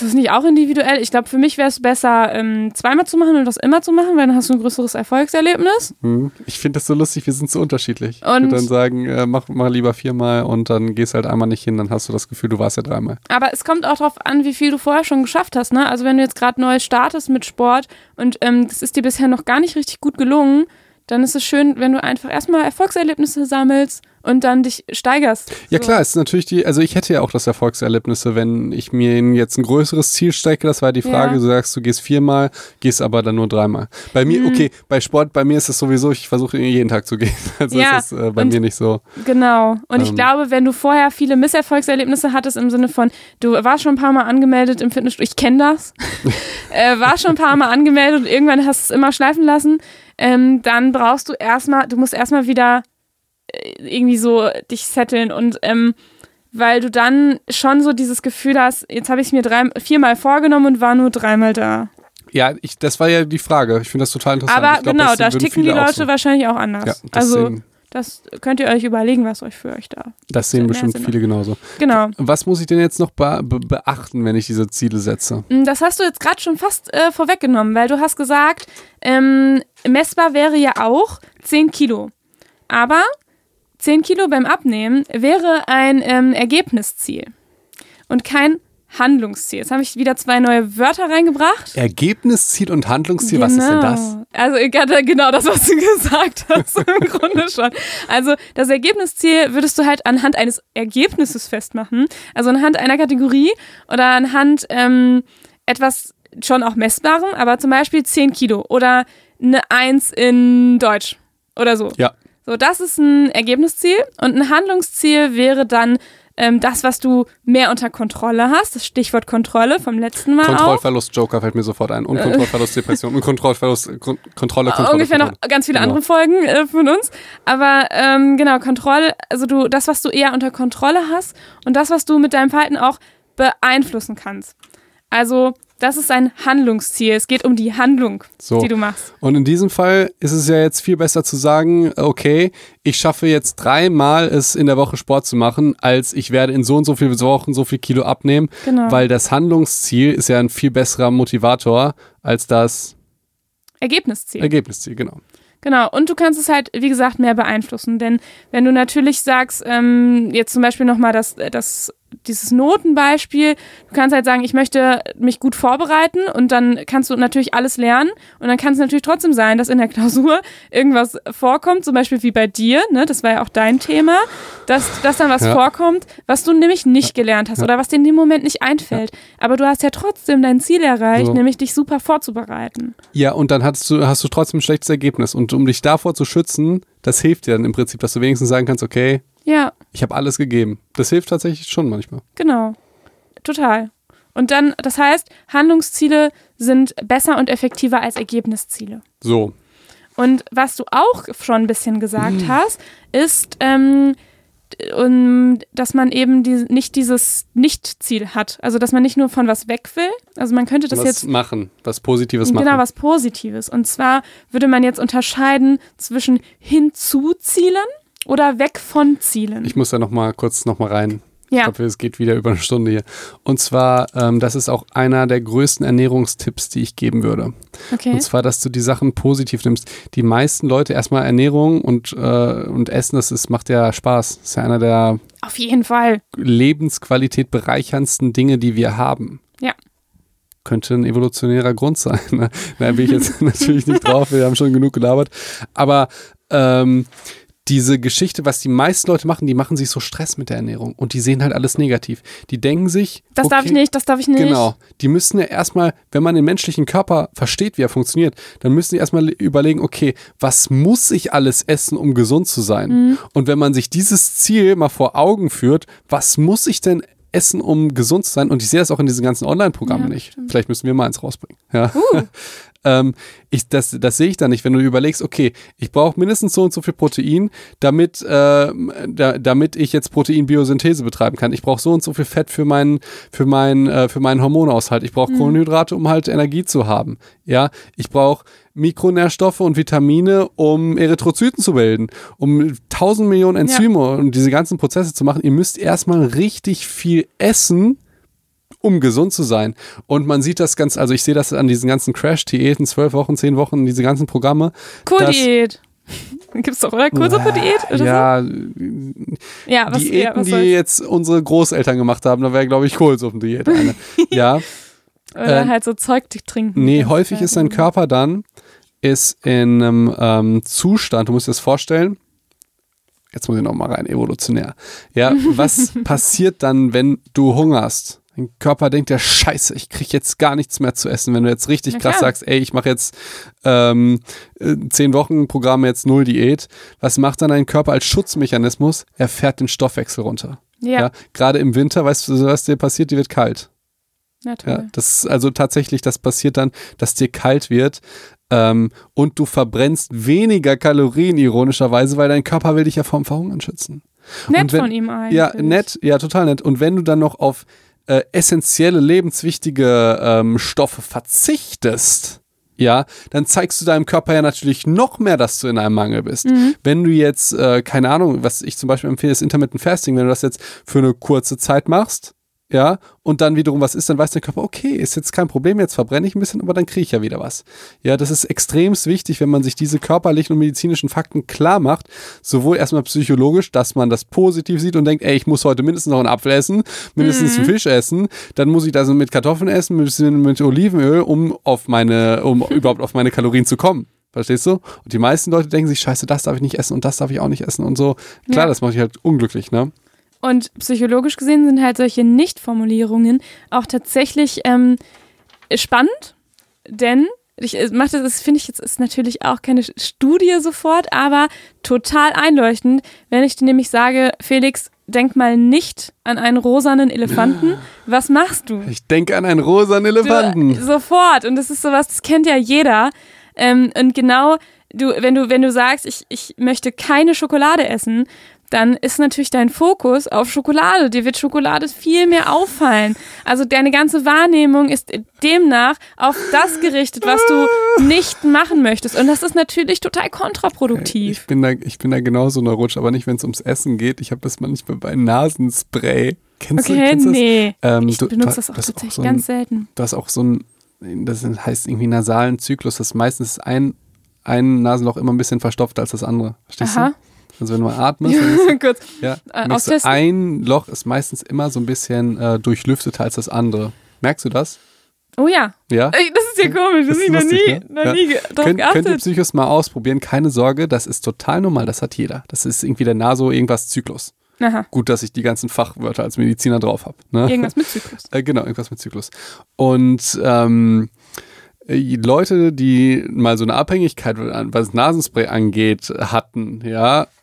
[SPEAKER 2] das ist nicht auch individuell. Ich glaube, für mich wäre es besser, ähm, zweimal zu machen und das immer zu machen, weil dann hast du ein größeres Erfolgserlebnis.
[SPEAKER 1] Hm. Ich finde das so lustig, wir sind so unterschiedlich. ich
[SPEAKER 2] Und-
[SPEAKER 1] würde dann sagen, äh, mach mal lieber viermal und dann gehst halt einmal nicht hin, dann hast du das Gefühl, du warst ja dreimal.
[SPEAKER 2] Aber es kommt auch darauf an, wie viel du vorher schon geschafft hast. Ne? Also wenn du jetzt gerade neu startest mit Sport und ähm, das ist dir bisher noch gar nicht richtig gut gelungen, dann ist es schön, wenn du einfach erstmal Erfolgserlebnisse sammelst und dann dich steigerst.
[SPEAKER 1] Ja
[SPEAKER 2] So.
[SPEAKER 1] klar, es ist natürlich die, also ich hätte ja auch das Erfolgserlebnisse, wenn ich mir jetzt ein größeres Ziel stecke, das war die Frage,
[SPEAKER 2] Ja.
[SPEAKER 1] du sagst, du gehst viermal, gehst aber dann nur dreimal. Bei mir,
[SPEAKER 2] Mhm.
[SPEAKER 1] okay, bei Sport, bei mir ist es sowieso, ich versuche jeden Tag zu gehen. Also
[SPEAKER 2] Ja,
[SPEAKER 1] es ist äh, bei
[SPEAKER 2] und-
[SPEAKER 1] mir nicht so.
[SPEAKER 2] Genau. Und ich
[SPEAKER 1] Ähm.
[SPEAKER 2] glaube, wenn du vorher viele Misserfolgserlebnisse hattest im Sinne von, du warst schon ein paar Mal angemeldet im Fitnessstudio, ich kenne das, äh, warst schon ein paar Mal angemeldet und irgendwann hast du es immer schleifen lassen, ähm, dann brauchst du erstmal, du musst erstmal wieder äh, irgendwie so dich setteln und ähm, weil du dann schon so dieses Gefühl hast, jetzt habe ich es mir drei, viermal vorgenommen und war nur dreimal da.
[SPEAKER 1] Ja, ich, das war ja die Frage. Ich finde das total interessant.
[SPEAKER 2] Aber
[SPEAKER 1] glaub,
[SPEAKER 2] genau, da ticken die Leute
[SPEAKER 1] so.
[SPEAKER 2] wahrscheinlich auch anders.
[SPEAKER 1] Ja, das
[SPEAKER 2] also
[SPEAKER 1] sehen,
[SPEAKER 2] das könnt ihr euch überlegen, was euch für euch da.
[SPEAKER 1] das sehen bestimmt
[SPEAKER 2] Sinn
[SPEAKER 1] viele genauso.
[SPEAKER 2] Genau.
[SPEAKER 1] Was muss ich denn jetzt noch be be beachten, wenn ich diese Ziele setze?
[SPEAKER 2] Mm, Das hast du jetzt gerade schon fast äh, vorweggenommen, weil du hast gesagt, ähm, messbar wäre ja auch 10 Kilo. Aber 10 Kilo beim Abnehmen wäre ein ähm, Ergebnisziel und kein Handlungsziel. Jetzt habe ich wieder zwei neue Wörter reingebracht.
[SPEAKER 1] Ergebnisziel und Handlungsziel, was ist denn das?
[SPEAKER 2] Genau. Also ich hatte genau das, was du gesagt hast, im Grunde schon. Also das Ergebnisziel würdest du halt anhand eines Ergebnisses festmachen. Also anhand einer Kategorie oder anhand ähm, etwas schon auch messbarem, aber zum Beispiel 10 Kilo oder eine 1 in Deutsch oder so.
[SPEAKER 1] Ja.
[SPEAKER 2] So, das ist ein Ergebnisziel und ein Handlungsziel wäre dann ähm, das, was du mehr unter Kontrolle hast. Das Stichwort Kontrolle vom letzten Mal auch.
[SPEAKER 1] Kontrollverlust Joker fällt mir sofort ein. Und Kontrollverlust Depression und Kontrollverlust Kon Kontrolle, Kontrolle.
[SPEAKER 2] ungefähr
[SPEAKER 1] Kontrolle.
[SPEAKER 2] noch ganz viele
[SPEAKER 1] Genau.
[SPEAKER 2] andere Folgen äh, von uns. Aber ähm, genau, Kontrolle, also du, das, was du eher unter Kontrolle hast und das, was du mit deinem Verhalten auch beeinflussen kannst. Also, das ist ein Handlungsziel. Es geht um die Handlung,
[SPEAKER 1] So.
[SPEAKER 2] die du machst.
[SPEAKER 1] Und in diesem Fall ist es ja jetzt viel besser zu sagen, okay, ich schaffe jetzt dreimal es in der Woche Sport zu machen, als ich werde in so und so vielen Wochen so viel Kilo abnehmen,
[SPEAKER 2] Genau.
[SPEAKER 1] weil das Handlungsziel ist ja ein viel besserer Motivator als das
[SPEAKER 2] Ergebnisziel.
[SPEAKER 1] Ergebnisziel, genau.
[SPEAKER 2] Genau, und du kannst es halt, wie gesagt, mehr beeinflussen. Denn wenn du natürlich sagst, ähm, jetzt zum Beispiel nochmal das, das, dieses Notenbeispiel, du kannst halt sagen, ich möchte mich gut vorbereiten und dann kannst du natürlich alles lernen und dann kann es natürlich trotzdem sein, dass in der Klausur irgendwas vorkommt, zum Beispiel wie bei dir, ne, das war ja auch dein Thema, dass, dass dann was
[SPEAKER 1] Ja.
[SPEAKER 2] vorkommt, was du nämlich nicht gelernt hast oder was dir in dem Moment nicht einfällt. Aber du hast ja trotzdem dein Ziel erreicht,
[SPEAKER 1] So.
[SPEAKER 2] nämlich dich super vorzubereiten.
[SPEAKER 1] Ja, und dann hast du, hast du trotzdem ein schlechtes Ergebnis. Und um dich davor zu schützen, das hilft dir dann im Prinzip, dass du wenigstens sagen kannst, okay,
[SPEAKER 2] Ja,
[SPEAKER 1] ich habe alles gegeben. Das hilft tatsächlich schon manchmal.
[SPEAKER 2] Genau. Total. Und dann, das heißt, Handlungsziele sind besser und effektiver als Ergebnisziele.
[SPEAKER 1] So.
[SPEAKER 2] Und was du auch schon ein bisschen gesagt
[SPEAKER 1] Mhm.
[SPEAKER 2] hast, ist, ähm, um, dass man eben die, nicht dieses Nicht-Ziel hat. Also, dass man nicht nur von was weg will. Also, man könnte das
[SPEAKER 1] was
[SPEAKER 2] jetzt
[SPEAKER 1] machen, was Positives machen.
[SPEAKER 2] Genau, was Positives. Und zwar würde man jetzt unterscheiden zwischen hinzuzielen oder weg von Zielen.
[SPEAKER 1] Ich muss da noch mal kurz noch mal rein. Ich
[SPEAKER 2] ja,
[SPEAKER 1] glaube, es geht wieder über eine Stunde hier. Und zwar, ähm, das ist auch einer der größten Ernährungstipps, die ich geben würde.
[SPEAKER 2] okay.
[SPEAKER 1] Und zwar, dass du die Sachen positiv nimmst. Die meisten Leute erstmal Ernährung und, äh, und Essen, das ist, macht ja Spaß. Das ist ja einer der
[SPEAKER 2] Auf jeden Fall.
[SPEAKER 1] Lebensqualität bereicherndsten Dinge, die wir haben.
[SPEAKER 2] Ja.
[SPEAKER 1] Könnte ein evolutionärer Grund sein. Ne? Da bin ich jetzt natürlich nicht drauf, wir haben schon genug gelabert. Aber ähm, diese Geschichte, was die meisten Leute machen, die machen sich so Stress mit der Ernährung und die sehen halt alles negativ. Die denken sich,
[SPEAKER 2] Das darf ich
[SPEAKER 1] okay,
[SPEAKER 2] nicht, das darf ich nicht.
[SPEAKER 1] Genau. Die müssen ja erstmal, wenn man den menschlichen Körper versteht, wie er funktioniert, dann müssen die erstmal überlegen, okay, was muss ich alles essen, um gesund zu sein?
[SPEAKER 2] Mhm.
[SPEAKER 1] Und wenn man sich dieses Ziel mal vor Augen führt, was muss ich denn essen, um gesund zu sein. Und ich sehe das auch in diesen ganzen Online-Programmen
[SPEAKER 2] Ja,
[SPEAKER 1] nicht. Vielleicht müssen wir mal eins rausbringen. Ja.
[SPEAKER 2] Uh.
[SPEAKER 1] ähm, ich, das, das sehe ich da nicht, wenn du überlegst, okay, ich brauche mindestens so und so viel Protein, damit, äh, da, damit ich jetzt Proteinbiosynthese betreiben kann. Ich brauche so und so viel Fett für meinen, für meinen, äh, für meinen Hormonaushalt. Ich brauche Kohlenhydrate, um halt Energie zu haben. Ja, ich brauche Mikronährstoffe und Vitamine, um Erythrozyten zu bilden, um tausend Millionen Enzyme und diese ganzen Prozesse zu machen. Ihr müsst erstmal richtig viel essen, um gesund zu sein. Und man sieht das ganz, also ich sehe das an diesen ganzen Crash-Diäten, zwölf Wochen, zehn Wochen, diese ganzen Programme.
[SPEAKER 2] Kohldiät. Gibt's doch, oder? Kohlsuppe-Diät oder
[SPEAKER 1] ja,
[SPEAKER 2] so? Ja, was,
[SPEAKER 1] Diäten,
[SPEAKER 2] ja, was
[SPEAKER 1] die jetzt unsere Großeltern gemacht haben, da wäre, glaube ich, Kohlsuppendiät eine. ja,
[SPEAKER 2] Oder
[SPEAKER 1] äh,
[SPEAKER 2] halt so Zeug trinken.
[SPEAKER 1] nee, häufig ist dein Körper dann, ist in einem ähm, Zustand, du musst dir das vorstellen, jetzt muss ich noch mal rein, evolutionär. Ja, was passiert dann, wenn du hungerst? Dein Körper denkt ja, scheiße, ich krieg jetzt gar nichts mehr zu essen. Wenn du jetzt richtig
[SPEAKER 2] Na
[SPEAKER 1] krass
[SPEAKER 2] klar.
[SPEAKER 1] sagst, ey, ich mache jetzt ähm, äh, zehn Wochen Programm jetzt null Diät, was macht dann dein Körper als Schutzmechanismus? Er fährt den Stoffwechsel runter.
[SPEAKER 2] Ja,
[SPEAKER 1] Ja. Gerade im Winter, weißt du, was dir passiert? Dir wird kalt.
[SPEAKER 2] na toll.
[SPEAKER 1] Ja, das ist also tatsächlich, das passiert dann, dass dir kalt wird ähm, und du verbrennst weniger Kalorien, ironischerweise, weil dein Körper will dich ja vom Verhungern schützen.
[SPEAKER 2] Nett
[SPEAKER 1] wenn-
[SPEAKER 2] von ihm eigentlich.
[SPEAKER 1] Ja, nett, ja, total nett. Und wenn du dann noch auf äh, essentielle, lebenswichtige ähm, Stoffe verzichtest, ja, dann zeigst du deinem Körper ja natürlich noch mehr, dass du in einem Mangel bist.
[SPEAKER 2] Mhm.
[SPEAKER 1] Wenn du jetzt, äh, keine Ahnung, was ich zum Beispiel empfehle, ist Intermittent Fasting, wenn du das jetzt für eine kurze Zeit machst, ja, und dann wiederum was ist, dann weiß der Körper, okay, ist jetzt kein Problem, jetzt verbrenne ich ein bisschen, aber dann kriege ich ja wieder was. Ja, das ist extremst wichtig, wenn man sich diese körperlichen und medizinischen Fakten klar macht, sowohl erstmal psychologisch, dass man das positiv sieht und denkt, ey, ich muss heute mindestens noch einen Apfel essen, mindestens einen Fisch essen, dann muss ich das mit Kartoffeln essen, ein bisschen mit Olivenöl, um auf meine, um überhaupt auf meine Kalorien zu kommen. Verstehst du? Und die meisten Leute denken sich, scheiße, das darf ich nicht essen und das darf ich auch nicht essen und so. Klar,
[SPEAKER 2] Ja.
[SPEAKER 1] das macht dich halt unglücklich, ne?
[SPEAKER 2] Und psychologisch gesehen sind halt solche Nicht-Formulierungen auch tatsächlich ähm, spannend, denn ich mach das, das finde ich jetzt ist natürlich auch keine Studie sofort, aber total einleuchtend, wenn ich dir nämlich sage, Felix, denk mal nicht an einen rosanen Elefanten. Was machst du?
[SPEAKER 1] Ich denke an einen rosanen Elefanten.
[SPEAKER 2] Du, sofort. Und das ist sowas, das kennt ja jeder. Ähm, und genau, du, wenn du, wenn du sagst, ich, ich möchte keine Schokolade essen, dann ist natürlich dein Fokus auf Schokolade. Dir wird Schokolade viel mehr auffallen. Also deine ganze Wahrnehmung ist demnach auf das gerichtet, was du nicht machen möchtest. Und das ist natürlich total kontraproduktiv.
[SPEAKER 1] Ich bin da, ich bin da genauso neurotisch, aber nicht, wenn es ums Essen geht. Ich habe das manchmal bei Nasenspray. Kennst du,
[SPEAKER 2] Okay,
[SPEAKER 1] kennst du das?
[SPEAKER 2] nee.
[SPEAKER 1] Ähm,
[SPEAKER 2] ich
[SPEAKER 1] du-
[SPEAKER 2] benutze das auch
[SPEAKER 1] das
[SPEAKER 2] tatsächlich
[SPEAKER 1] so ein-
[SPEAKER 2] ganz selten.
[SPEAKER 1] Du hast auch so ein, das heißt irgendwie nasalen Zyklus, das ist meistens ein, ein Nasenloch immer ein bisschen verstopfter als das andere. Verstehst
[SPEAKER 2] Aha.
[SPEAKER 1] du? Also wenn du mal atmest,
[SPEAKER 2] Kurz.
[SPEAKER 1] ja,
[SPEAKER 2] Äh,
[SPEAKER 1] ein Loch ist meistens immer so ein bisschen äh, durchlüfteter als das andere. Merkst du das?
[SPEAKER 2] Oh ja.
[SPEAKER 1] Ja?
[SPEAKER 2] Ey, Das ist ja komisch. Das
[SPEAKER 1] Das
[SPEAKER 2] ich
[SPEAKER 1] ist
[SPEAKER 2] noch nie,
[SPEAKER 1] ne?
[SPEAKER 2] noch
[SPEAKER 1] Ja.
[SPEAKER 2] nie drauf
[SPEAKER 1] Könnt, könnt ihr
[SPEAKER 2] geachtet.
[SPEAKER 1] Psychos mal ausprobieren, keine Sorge, das ist total normal, das hat jeder. Das ist irgendwie der Naso irgendwas Zyklus.
[SPEAKER 2] Aha.
[SPEAKER 1] Gut, dass ich die ganzen Fachwörter als Mediziner drauf habe. Ne?
[SPEAKER 2] Irgendwas mit Zyklus.
[SPEAKER 1] Äh, genau, irgendwas mit Zyklus. Und ähm, äh, Leute, die mal so eine Abhängigkeit, was Nasenspray angeht, hatten, ja.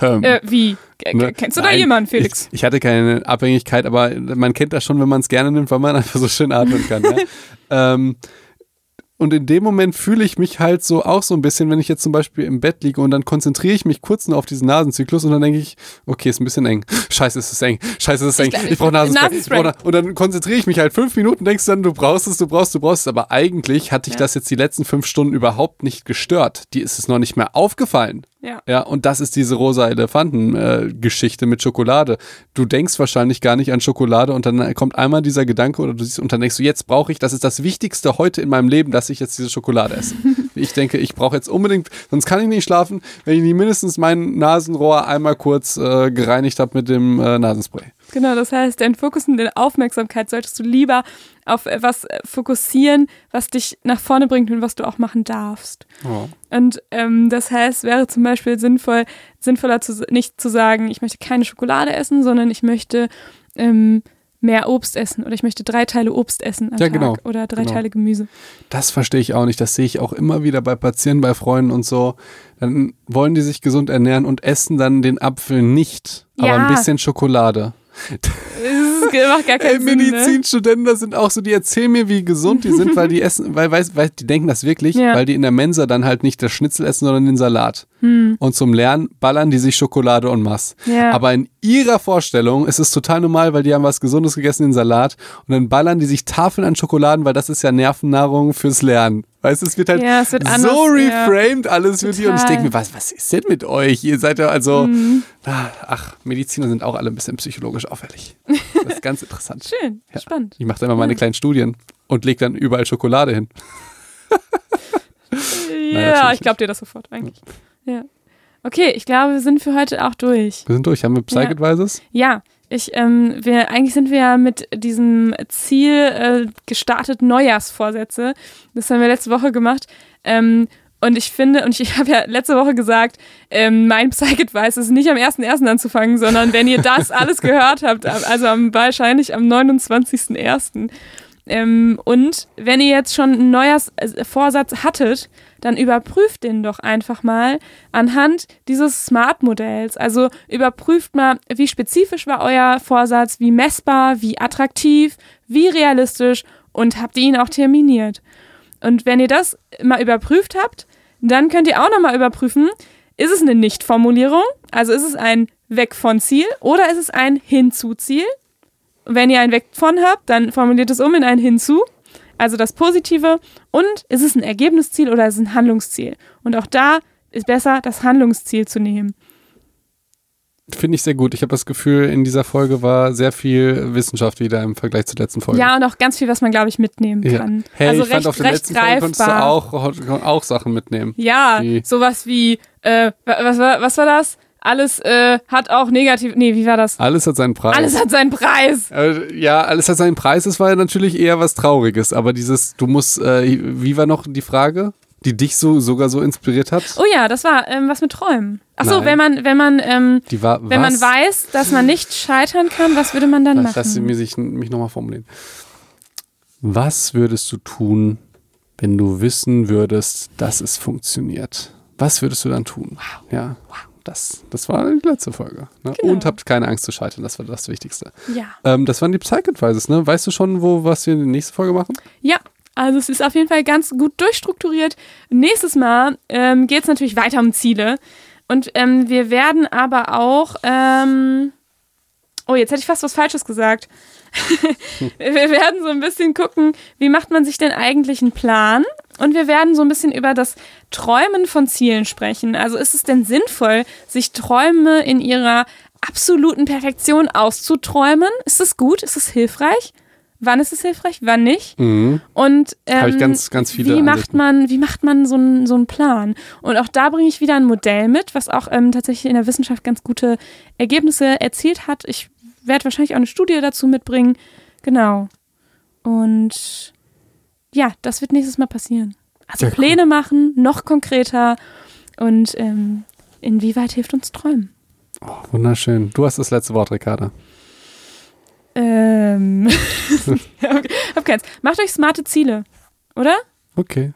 [SPEAKER 2] Äh, wie?
[SPEAKER 1] Ne?
[SPEAKER 2] Kennst du da
[SPEAKER 1] Nein,
[SPEAKER 2] jemanden, Felix?
[SPEAKER 1] Ich, ich hatte keine Abhängigkeit, aber man kennt das schon, wenn man es gerne nimmt, weil man einfach so schön atmen kann. ja? ähm, und in dem Moment fühle ich mich halt so auch so ein bisschen, wenn ich jetzt zum Beispiel im Bett liege und dann konzentriere ich mich kurz nur auf diesen Nasenzyklus und dann denke ich, okay, ist ein bisschen eng. Scheiße, ist es eng. Scheiße, ist es eng. Ich brauche Nasenspray.
[SPEAKER 2] Nasenspray.
[SPEAKER 1] Und dann konzentriere ich mich halt fünf Minuten, denkst dann, du brauchst es, du brauchst, du brauchst es. Aber eigentlich hat dich
[SPEAKER 2] Ja.
[SPEAKER 1] das jetzt die letzten fünf Stunden überhaupt nicht gestört. Die ist es noch nicht mehr aufgefallen.
[SPEAKER 2] Ja.
[SPEAKER 1] Ja, und das ist diese rosa Elefanten-Geschichte mit Schokolade. Du denkst wahrscheinlich gar nicht an Schokolade und dann kommt einmal dieser Gedanke oder du siehst und dann denkst du, jetzt brauche ich, das ist das Wichtigste heute in meinem Leben, dass ich jetzt diese Schokolade esse. Ich denke, ich brauche jetzt unbedingt, sonst kann ich nicht schlafen, wenn ich nicht mindestens mein Nasenrohr einmal kurz äh, gereinigt habe mit dem äh, Nasenspray.
[SPEAKER 2] Genau, das heißt, dein Fokus und deine Aufmerksamkeit solltest du lieber auf etwas äh, fokussieren, was dich nach vorne bringt und was du auch machen darfst.
[SPEAKER 1] Oh.
[SPEAKER 2] Und ähm, das heißt, wäre zum Beispiel sinnvoll, sinnvoller zu, nicht zu sagen, ich möchte keine Schokolade essen, sondern ich möchte ähm, mehr Obst essen oder ich möchte drei Teile Obst essen am
[SPEAKER 1] Ja,
[SPEAKER 2] Tag
[SPEAKER 1] genau,
[SPEAKER 2] oder drei
[SPEAKER 1] genau.
[SPEAKER 2] Teile Gemüse.
[SPEAKER 1] Das verstehe ich auch nicht. Das sehe ich auch immer wieder bei Patienten, bei Freunden und so. Dann wollen die sich gesund ernähren und essen dann den Apfel nicht, aber
[SPEAKER 2] Ja.
[SPEAKER 1] ein bisschen Schokolade.
[SPEAKER 2] Das macht gar
[SPEAKER 1] Ey,
[SPEAKER 2] keinen Sinn. Ne?
[SPEAKER 1] Medizinstudenten, das sind auch so, die erzählen mir, wie gesund die sind, weil die essen, weil, weil, weil die denken das wirklich,
[SPEAKER 2] Ja.
[SPEAKER 1] weil die in der Mensa dann halt nicht das Schnitzel essen, sondern den Salat. Und zum Lernen ballern die sich Schokolade und Mass.
[SPEAKER 2] Hm. Ja.
[SPEAKER 1] Aber in ihrer Vorstellung ist es total normal, weil die haben was Gesundes gegessen, den Salat. Und dann ballern die sich Tafeln an Schokoladen, weil das ist ja Nervennahrung fürs Lernen. Weißt du, es wird halt
[SPEAKER 2] Ja, es wird
[SPEAKER 1] so
[SPEAKER 2] anders, ja.
[SPEAKER 1] reframed alles für die. Und ich
[SPEAKER 2] Total.
[SPEAKER 1] denke mir, was, was ist denn mit euch? Ihr seid ja also, ah, ach, Mediziner sind auch alle ein bisschen psychologisch auffällig. Das ist ganz interessant.
[SPEAKER 2] Schön,
[SPEAKER 1] Ja.
[SPEAKER 2] spannend.
[SPEAKER 1] Ich mache da immer meine kleinen Studien und lege dann überall Schokolade hin.
[SPEAKER 2] Ja,
[SPEAKER 1] natürlich
[SPEAKER 2] ich glaube dir das sofort eigentlich. Ja. Okay, ich glaube, wir sind für heute auch durch.
[SPEAKER 1] Wir sind durch. Haben wir Psych
[SPEAKER 2] Ja.
[SPEAKER 1] Advices?
[SPEAKER 2] Ja, ich, ähm, wir, eigentlich sind wir ja mit diesem Ziel äh, gestartet Neujahrsvorsätze. Das haben wir letzte Woche gemacht. Ähm, und ich finde, und ich habe ja letzte Woche gesagt, ähm, mein Psych-Advice ist nicht am 1.1. anzufangen, sondern wenn ihr das alles gehört habt, also am, wahrscheinlich am 29.1. Ähm, und wenn ihr jetzt schon einen Neujahrsvorsatz hattet, dann überprüft den doch einfach mal anhand dieses Smart-Modells. Also überprüft mal, wie spezifisch war euer Vorsatz, wie messbar, wie attraktiv, wie realistisch und habt ihr ihn auch terminiert. Und wenn ihr das mal überprüft habt, dann könnt ihr auch nochmal überprüfen, ist es eine Nicht-Formulierung, also ist es ein Weg von Ziel oder ist es ein Hinzu-Ziel? Wenn ihr ein Weg von habt, dann formuliert es um in ein Hinzu, also das Positive. Und ist es ein Ergebnisziel oder ist es ein Handlungsziel? Und auch da ist besser, das Handlungsziel zu nehmen.
[SPEAKER 1] Finde ich sehr gut. Ich habe das Gefühl, in dieser Folge war sehr viel Wissenschaft wieder im Vergleich zur letzten Folge.
[SPEAKER 2] Ja, und auch ganz viel, was man, glaube ich, mitnehmen
[SPEAKER 1] Ja.
[SPEAKER 2] kann.
[SPEAKER 1] Hey,
[SPEAKER 2] also
[SPEAKER 1] ich
[SPEAKER 2] recht,
[SPEAKER 1] fand auf der letzten Folge konntest du
[SPEAKER 2] greifbar.
[SPEAKER 1] auch, auch Sachen mitnehmen.
[SPEAKER 2] Ja, sowas wie, äh, wa- was war, was war das? Alles äh, hat auch negativ. Nee, wie war das?
[SPEAKER 1] Alles hat seinen Preis.
[SPEAKER 2] Alles hat seinen Preis.
[SPEAKER 1] Äh, ja, alles hat seinen Preis. Das war ja natürlich eher was Trauriges. Aber dieses, du musst, äh, wie war noch die Frage, die dich so sogar so inspiriert hat?
[SPEAKER 2] Oh ja, das war ähm, was mit Träumen. Ach so, wenn man, wenn man, ähm,
[SPEAKER 1] Die war,
[SPEAKER 2] wenn man weiß, dass man nicht scheitern kann, was würde man dann
[SPEAKER 1] Lass,
[SPEAKER 2] machen?
[SPEAKER 1] lass sie mir sich, mich nochmal formulieren. Was würdest du tun, wenn du wissen würdest, dass es funktioniert? Was würdest du dann tun? Ja, das, das war die letzte Folge. Ne?
[SPEAKER 2] Genau.
[SPEAKER 1] Und habt keine Angst zu scheitern, das war das Wichtigste.
[SPEAKER 2] Ja.
[SPEAKER 1] Ähm, das waren die Psych-Advices, ne? Weißt du schon, wo, was wir in der nächsten Folge machen?
[SPEAKER 2] Ja, also es ist auf jeden Fall ganz gut durchstrukturiert. Nächstes Mal ähm, geht es natürlich weiter um Ziele. Und ähm, wir werden aber auch. Ähm, oh, jetzt hätte ich fast was Falsches gesagt. wir werden so ein bisschen gucken, wie macht man sich denn eigentlich einen Plan? Und wir werden so ein bisschen über das Träumen von Zielen sprechen. Also ist es denn sinnvoll, sich Träume in ihrer absoluten Perfektion auszuträumen? Ist es gut? Ist es hilfreich? Wann ist es hilfreich? Wann nicht?
[SPEAKER 1] Mhm.
[SPEAKER 2] Und ähm,
[SPEAKER 1] ganz, ganz viele
[SPEAKER 2] wie macht
[SPEAKER 1] Ansichten.
[SPEAKER 2] man, wie macht man so einen so einen Plan? Und auch da bringe ich wieder ein Modell mit, was auch ähm, tatsächlich in der Wissenschaft ganz gute Ergebnisse erzielt hat. Ich werde wahrscheinlich auch eine Studie dazu mitbringen. Genau. Und ja, das wird nächstes Mal passieren. Also
[SPEAKER 1] Sehr cool.
[SPEAKER 2] Pläne machen, noch konkreter und ähm, inwieweit hilft uns Träumen?
[SPEAKER 1] Oh, wunderschön. Du hast das letzte Wort, Ricarda.
[SPEAKER 2] Ähm, hab keins. Macht euch smarte Ziele, oder?
[SPEAKER 1] Okay.